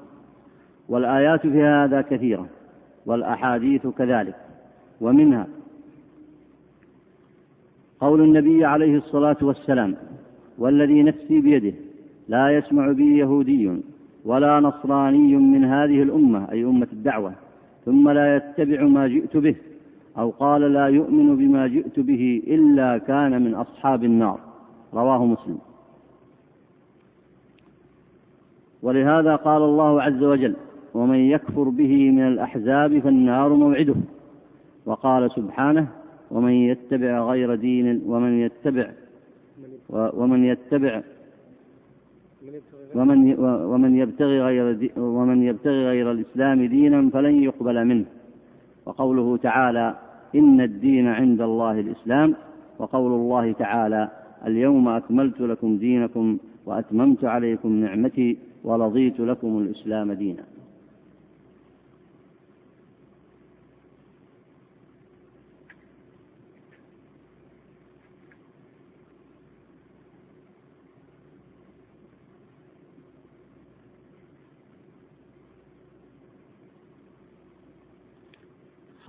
والآيات في هذا كثيرة والأحاديث كذلك ومنها قول النبي عليه الصلاة والسلام والذي نفسي بيده لا يسمع بي يهودي ولا نصراني من هذه الأمة أي أمة الدعوة. ثم لا يتبع ما جئت به أو قال لا يؤمن بما جئت به إلا كان من أصحاب النار. رواه مسلم. ولهذا قال الله عز وجل ومن يكفر به من الأحزاب فالنار موعده وقال سبحانه ومن يتبع غير دين ومن يتبع ومن يتبع ومن ومن يبتغي غير ومن يبتغي غير الإسلام دينا فلن يقبل منه. وقوله تعالى إن الدين عند الله الإسلام. وقول الله تعالى اليوم أكملت لكم دينكم وأتممت عليكم نعمتي ورضيت لكم الإسلام دينا.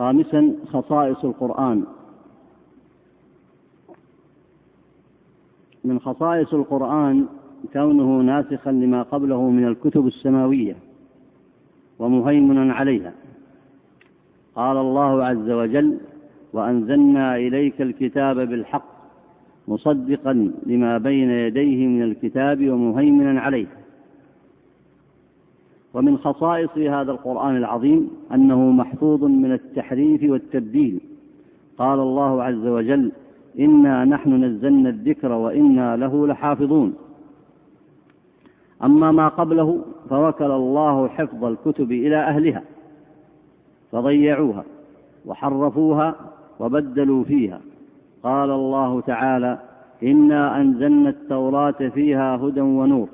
خامسا خصائص القرآن. من خصائص القرآن كونه ناسخا لما قبله من الكتب السماوية ومهيمنا عليها. قال الله عز وجل وأنزلنا إليك الكتاب بالحق مصدقا لما بين يديه من الكتاب ومهيمنا عليه. ومن خصائص هذا القرآن العظيم أنه محفوظ من التحريف والتبديل. قال الله عز وجل إنا نحن نزلنا الذكر وإنا له لحافظون. أما ما قبله فوكل الله حفظ الكتب إلى أهلها فضيعوها وحرفوها وبدلوا فيها. قال الله تعالى إنا أنزلنا التوراة فيها هدى ونور.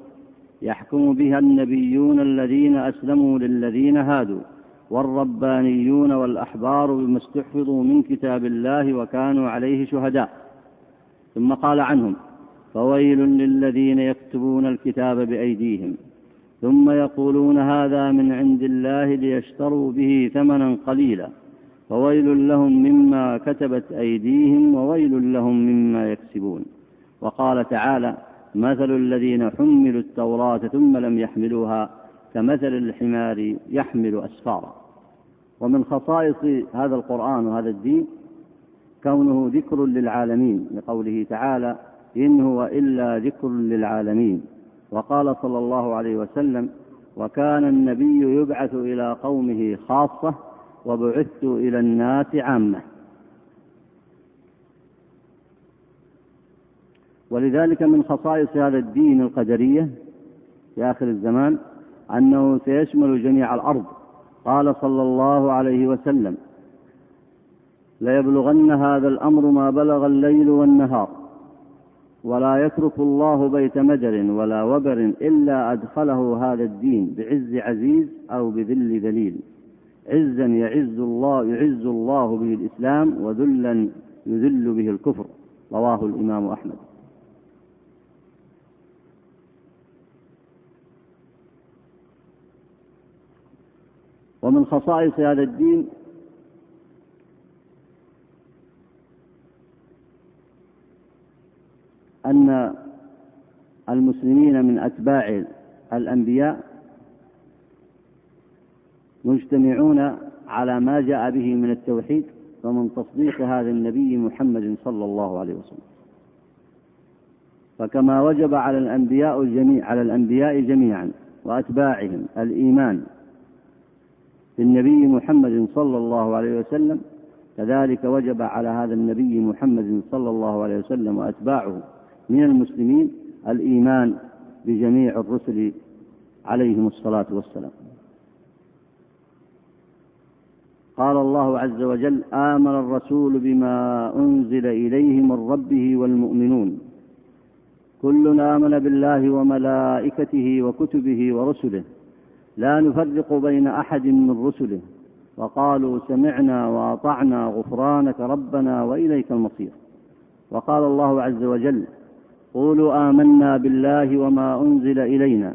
يحكم بها النبيون الذين أسلموا للذين هادوا والربانيون والأحبار بما استحفظوا من كتاب الله وكانوا عليه شهداء. ثم قال عنهم فويل للذين يكتبون الكتاب بأيديهم ثم يقولون هذا من عند الله ليشتروا به ثمنا قليلا فويل لهم مما كتبت أيديهم وويل لهم مما يكسبون. وقال تعالى مثل الذين حملوا التوراة ثم لم يحملوها كمثل الحمار يحمل أسفارا. ومن خصائص هذا القرآن وهذا الدين كونه ذكر للعالمين لقوله تعالى إن هو إلا ذكر للعالمين. وقال صلى الله عليه وسلم وكان النبي يبعث إلى قومه خاصة وبعثت إلى الناس عامة. ولذلك من خصائص هذا الدين القدرية في آخر الزمان أنه سيشمل جميع الأرض. قال صلى الله عليه وسلم ليبلغن هذا الأمر ما بلغ الليل والنهار ولا يترك الله بيت مدر ولا وبر إلا أدخله هذا الدين بعز عزيز أو بذل ذليل. عزا يعز الله يعز الله به الإسلام وذلا يذل به الكفر. رواه الإمام أحمد. ومن خصائص هذا الدين أن المسلمين من أتباع الأنبياء مجتمعون على ما جاء به من التوحيد ومن تصديق هذا النبي محمد صلى الله عليه وسلم. فكما وجب على الأنبياء الجميع على الأنبياء جميعا وأتباعهم الإيمان بالنبي محمد صلى الله عليه وسلم كذلك وجب على هذا النبي محمد صلى الله عليه وسلم وأتباعه من المسلمين الإيمان بجميع الرسل عليهم الصلاة والسلام. قال الله عز وجل آمن الرسول بما أنزل إليه من ربه والمؤمنون. كل آمن بالله وملائكته وكتبه ورسله. لا نفرق بين أحد من رسله. وقالوا سمعنا وأطعنا غفرانك ربنا وإليك المصير. وقال الله عز وجل قولوا آمنا بالله وما أنزل إلينا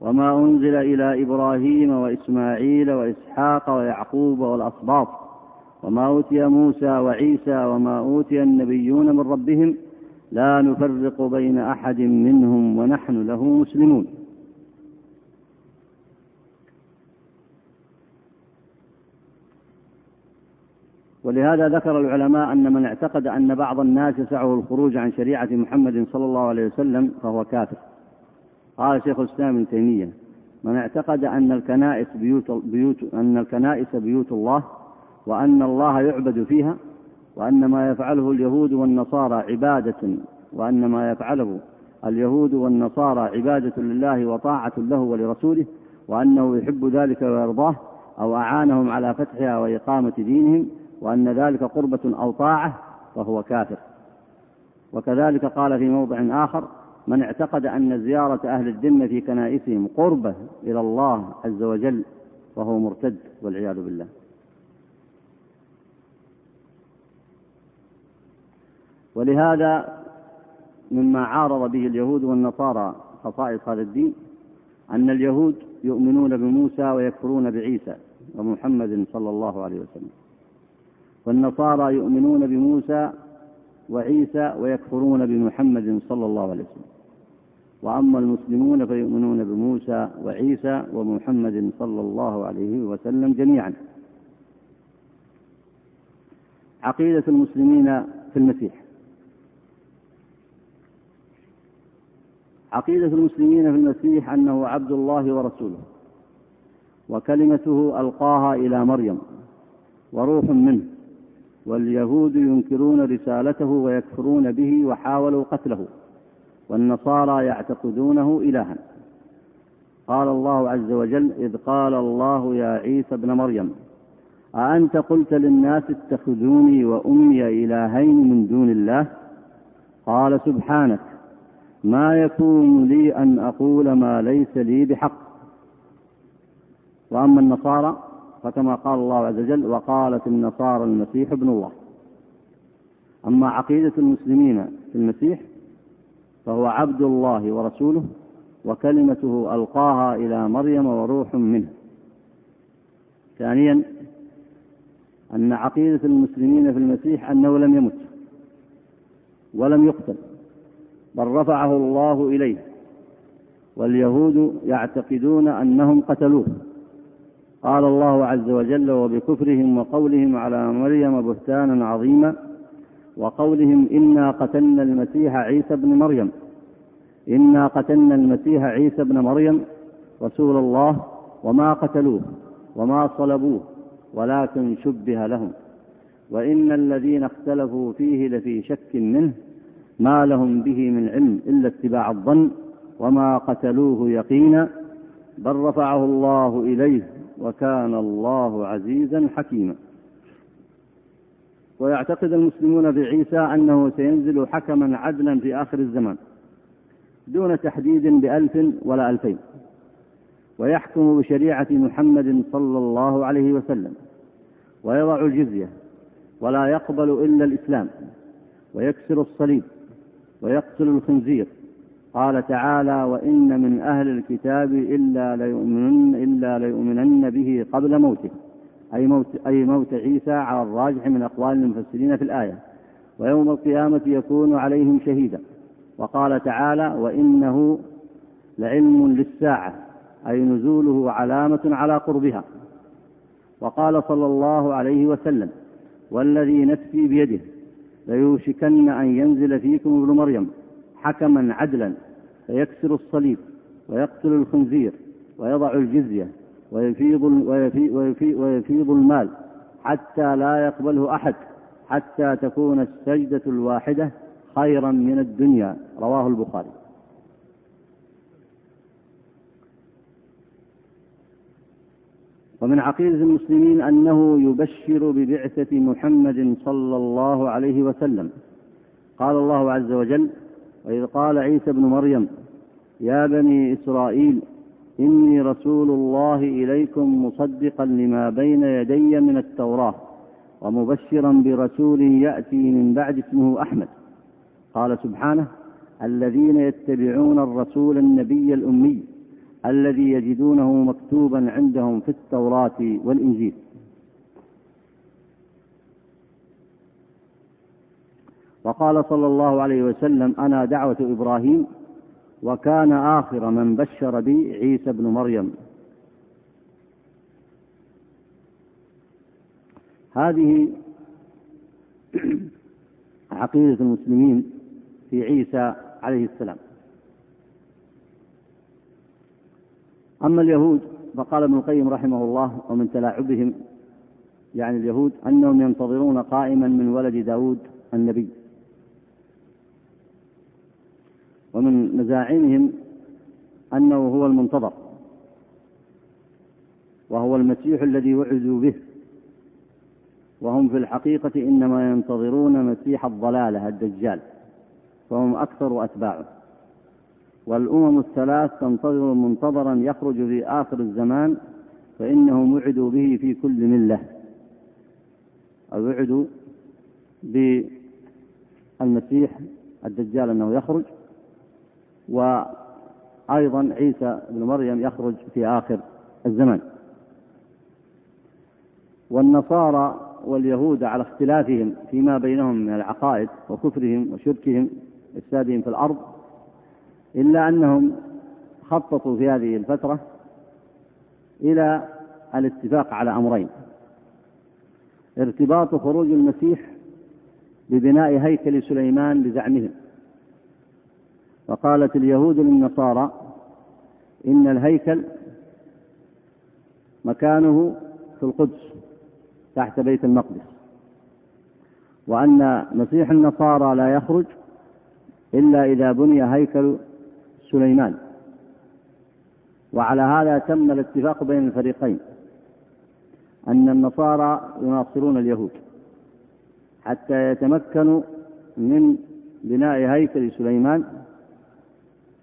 وما أنزل إلى إبراهيم وإسماعيل وإسحاق ويعقوب والأسباط وما أوتي موسى وعيسى وما أوتي النبيون من ربهم لا نفرق بين أحد منهم ونحن له مسلمون. ولهذا ذكر العلماء أن من اعتقد أن بعض الناس يسعه الخروج عن شريعة محمد صلى الله عليه وسلم فهو كافر. قال شيخ الإسلام ابن تيمية من اعتقد أن الكنائس بيوت, بيوت أن الكنائس بيوت الله وأن الله يعبد فيها وأن ما يفعله اليهود والنصارى عبادة وأن ما يفعله اليهود والنصارى عبادة لله وطاعة له ولرسوله وأنه يحب ذلك ويرضاه أو أعانهم على فتحها وإقامة دينهم وأن ذلك قربة أو طاعة فهو كافر. وكذلك قال في موضع آخر من اعتقد أن زيارة أهل الذمة في كنائسهم قربة إلى الله عز وجل فهو مرتد والعياذ بالله. ولهذا مما عارض به اليهود والنصارى خصائص هذا الدين أن اليهود يؤمنون بموسى ويكفرون بعيسى ومحمد صلى الله عليه وسلم. والنصارى يؤمنون بموسى وعيسى ويكفرون بمحمد صلى الله عليه وسلم. وأما المسلمون فيؤمنون بموسى وعيسى ومحمد صلى الله عليه وسلم جميعا. عقيدة المسلمين في المسيح. عقيدة المسلمين في المسيح أنه عبد الله ورسوله وكلمته ألقاها إلى مريم وروح منه واليهود ينكرون رسالته ويكفرون به وحاولوا قتله والنصارى يعتقدونه إلها. قال الله عز وجل إذ قال الله يا عيسى ابن مريم أأنت قلت للناس اتخذوني وأمي إلهين من دون الله؟ قال سبحانك ما يكون لي أن أقول ما ليس لي بحق. وأما النصارى فكما قال الله عز وجل وقالت النصارى المسيح ابن الله. أما عقيدة المسلمين في المسيح فهو عبد الله ورسوله وكلمته ألقاها إلى مريم وروح منه. ثانيا أن عقيدة المسلمين في المسيح أنه لم يمت ولم يقتل بل رفعه الله إليه. واليهود يعتقدون أنهم قتلوه. قال الله عز وجل وبكفرهم وقولهم على مريم بهتانا عظيما وقولهم إنا قتلنا المسيح عيسى بن مريم. إنا قتلنا المسيح عيسى بن مريم رسول الله وما قتلوه وما صلبوه ولكن شبه لهم. وإن الذين اختلفوا فيه لفي شك منه ما لهم به من علم إلا اتباع الظن وما قتلوه يقينا بل رفعه الله إليه وكان الله عزيزا حكيما. ويعتقد المسلمون بعيسى أنه سينزل حكما عدلا في آخر الزمان دون تحديد بألف ولا ألفين. ويحكم بشريعة محمد صلى الله عليه وسلم ويضع الجزية ولا يقبل إلا الإسلام ويكسر الصليب ويقتل الخنزير. قال تعالى وإن من أهل الكتاب إلا ليؤمنن إلا ليؤمنن به قبل موته. أي موت أي موت عيسى على الراجح من أقوال المفسرين في الآية. ويوم القيامة يكون عليهم شهيدا. وقال تعالى وإنه لعلم للساعة. أي نزوله علامة على قربها. وقال صلى الله عليه وسلم والذي نفسي بيده ليوشكن أن ينزل فيكم ابن مريم. حكما عدلا فيكسر الصليب ويقتل الخنزير ويضع الجزية ويفيض, ويفيض, ويفيض, ويفيض المال حتى لا يقبله أحد حتى تكون السجدة الواحدة خيرا من الدنيا رواه البخاري. ومن عقيدة المسلمين أنه يبشر ببعثة محمد صلى الله عليه وسلم. قال الله عز وجل وإذ قال عيسى ابن مريم يا بني إسرائيل إني رسول الله إليكم مصدقا لما بين يدي من التوراة ومبشرا برسول يأتي من بعد اسمه أحمد. قال سبحانه الذين يتبعون الرسول النبي الأمي الذي يجدونه مكتوبا عندهم في التوراة والإنجيل. وقال صلى الله عليه وسلم أنا دعوة إبراهيم وكان آخر من بشر بي عيسى بن مريم. هذه عقيدة المسلمين في عيسى عليه السلام. أما اليهود فقال ابن القيم رحمه الله ومن تلاعبهم يعني اليهود أنهم ينتظرون قائما من ولد داود النبي. ومن مزاعمهم أنه هو المنتظر وهو المسيح الذي وعدوا به وهم في الحقيقة إنما ينتظرون مسيح الضلالة الدجال فهم أكثر أتباعه. والأمم الثلاث تنتظر منتظرا يخرج في آخر الزمان فإنهم وعدوا به في كل ملة. أو وعدوا بالمسيح الدجال أنه يخرج. وأيضا عيسى بن مريم يخرج في آخر الزمان والنصارى واليهود على اختلافهم فيما بينهم من العقائد وكفرهم وشركهم إفسادهم في الأرض إلا أنهم خططوا في هذه الفترة إلى الاتفاق على أمرين. ارتباط خروج المسيح ببناء هيكل سليمان بزعمهم. وقالت اليهود للنصارى إن الهيكل مكانه في القدس تحت بيت المقدس وأن مسيح النصارى لا يخرج إلا إذا بني هيكل سليمان. وعلى هذا تم الاتفاق بين الفريقين أن النصارى يناصرون اليهود حتى يتمكنوا من بناء هيكل سليمان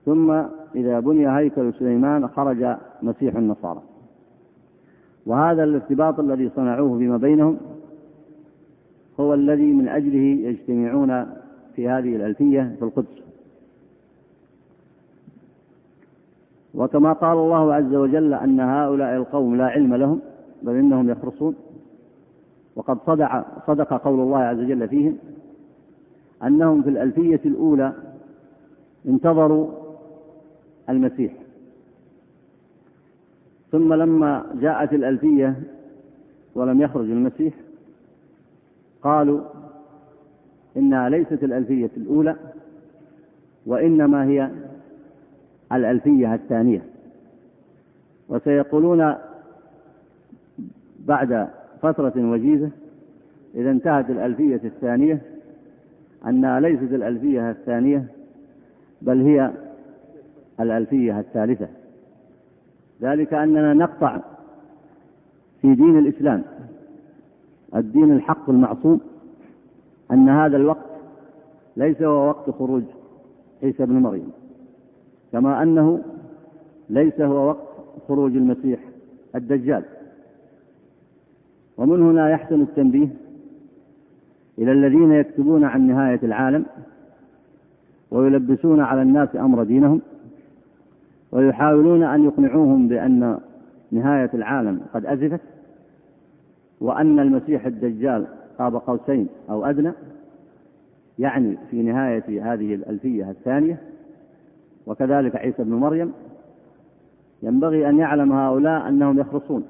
ثم إذا بني هيكل سليمان خرج مسيح النصارى. وهذا الارتباط الذي صنعوه فيما بينهم هو الذي من أجله يجتمعون في هذه الألفية في القدس. وكما قال الله عز وجل أن هؤلاء القوم لا علم لهم بل إنهم يخرصون. وقد صدق, صدق قول الله عز وجل فيهم أنهم في الألفية الأولى انتظروا المسيح. ثم لما جاءت الألفية ولم يخرج المسيح قالوا إنها ليست الألفية الأولى وإنما هي الألفية الثانية. وسيقولون بعد فترة وجيزة إذا انتهت الألفية الثانية أنها ليست الألفية الثانية بل هي الألفية الثالثة. ذلك أننا نقطع في دين الإسلام الدين الحق المعصوم أن هذا الوقت ليس هو وقت خروج عيسى بن مريم كما أنه ليس هو وقت خروج المسيح الدجال. ومن هنا يحسن التنبيه إلى الذين يكتبون عن نهاية العالم ويلبسون على الناس أمر دينهم ويحاولون أن يقنعوهم بأن نهاية العالم قد أزفت وأن المسيح الدجال قاب قوسين أو أدنى يعني في نهاية هذه الألفية الثانية وكذلك عيسى بن مريم. ينبغي أن يعلم هؤلاء أنهم يخرصون.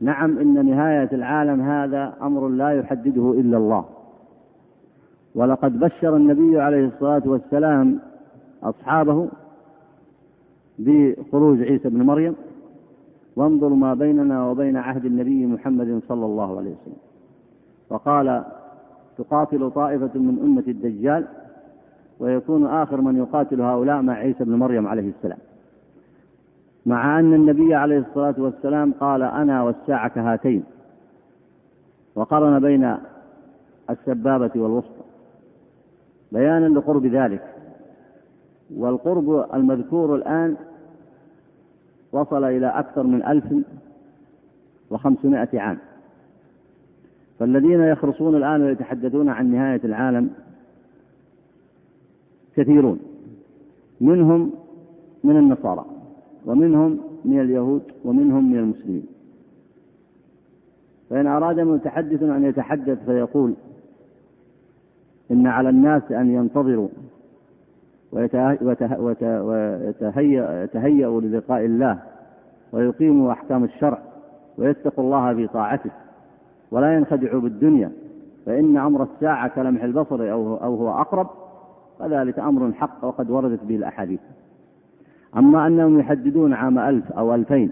نعم إن نهاية العالم هذا أمر لا يحدده إلا الله. ولقد بشر النبي عليه الصلاة والسلام أصحابه بخروج عيسى بن مريم. وانظر ما بيننا وبين عهد النبي محمد صلى الله عليه وسلم. وقال تقاتل طائفة من أمة الدجال ويكون آخر من يقاتل هؤلاء مع عيسى بن مريم عليه السلام. مع أن النبي عليه الصلاة والسلام قال أنا والساعة كهاتين وقرن بين السبابة والوسطى بيانا لقرب ذلك. والقرب المذكور الآن وصل إلى أكثر من ألف وخمسمائة عام. فالذين يخرصون الآن ويتحدثون عن نهاية العالم كثيرون. منهم من النصارى ومنهم من اليهود ومنهم من المسلمين. فإن أراد متحدث أن يتحدث فيقول إن على الناس أن ينتظروا ويتهيأوا للقاء الله ويقيموا أحكام الشرع ويتقوا الله في طاعته ولا ينخدعوا بالدنيا فإن أمر الساعة كلمح البصر أو أو هو أقرب فذلك أمر حق وقد وردت به الأحاديث. أما أنهم يحددون عام ألف أو ألفين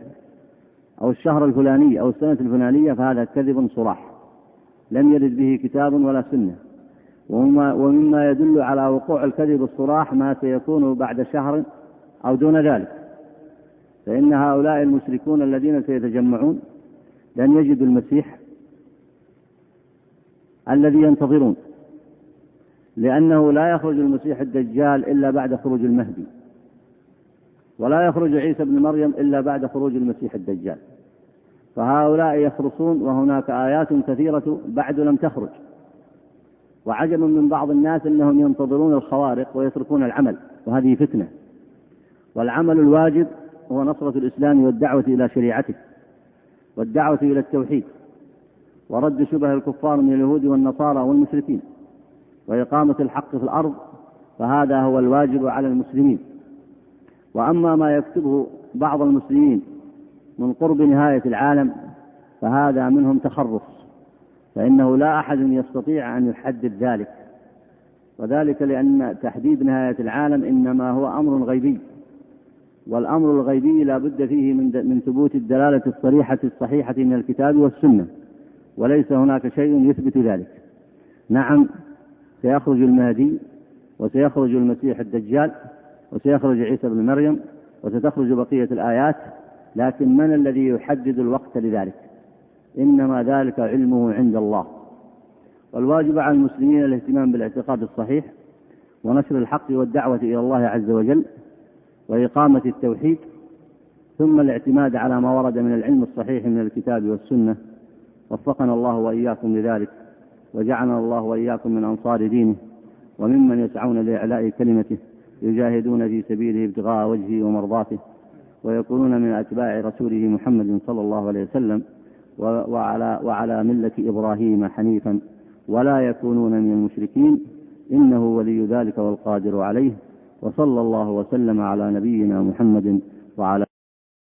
أو الشهر الفلاني أو السنة الفلانية فهذا كذب صراح لم يرد به كتاب ولا سنة. ومما, يدل على وقوع الكذب الصراح ما سيكون بعد شهر أو دون ذلك. فإن هؤلاء المشركون الذين سيتجمعون لن يجدوا المسيح الذي ينتظرون لأنه لا يخرج المسيح الدجال إلا بعد خروج المهدي ولا يخرج عيسى بن مريم إلا بعد خروج المسيح الدجال. فهؤلاء يخرصون وهناك آيات كثيرة بعد لم تخرج. وعجب من بعض الناس أنهم ينتظرون الخوارق ويتركون العمل وهذه فتنة. والعمل الواجب هو نصرة الإسلام والدعوة إلى شريعته والدعوة إلى التوحيد ورد شبه الكفار من اليهود والنصارى والمشركين وإقامة الحق في الأرض فهذا هو الواجب على المسلمين. وأما ما يكتبه بعض المسلمين من قرب نهاية العالم فهذا منهم تخرص فإنه لا أحد يستطيع أن يحدد ذلك. وذلك لأن تحديد نهاية العالم إنما هو أمر غيبي. والأمر الغيبي لا بد فيه من, من ثبوت الدلالة الصريحة الصحيحة من الكتاب والسنة. وليس هناك شيء يثبت ذلك. نعم سيخرج المهدي وسيخرج المسيح الدجال وسيخرج عيسى بن مريم وستخرج بقية الآيات لكن من الذي يحدد الوقت لذلك؟ إنما ذلك علمه عند الله. والواجب على المسلمين الاهتمام بالاعتقاد الصحيح ونشر الحق والدعوة إلى الله عز وجل وإقامة التوحيد ثم الاعتماد على ما ورد من العلم الصحيح من الكتاب والسنة. وفقنا الله وإياكم لذلك وجعلنا الله وإياكم من أنصار دينه وممن يسعون لإعلاء كلمته يجاهدون في سبيله ابتغاء وجهه ومرضاته ويكونون من أتباع رسوله محمد صلى الله عليه وسلم. وعلى, وعلى ملة إبراهيم حنيفا ولا يكونون من المشركين. إنه ولي ذلك والقادر عليه. وصلى الله وسلم على نبينا محمد وعلى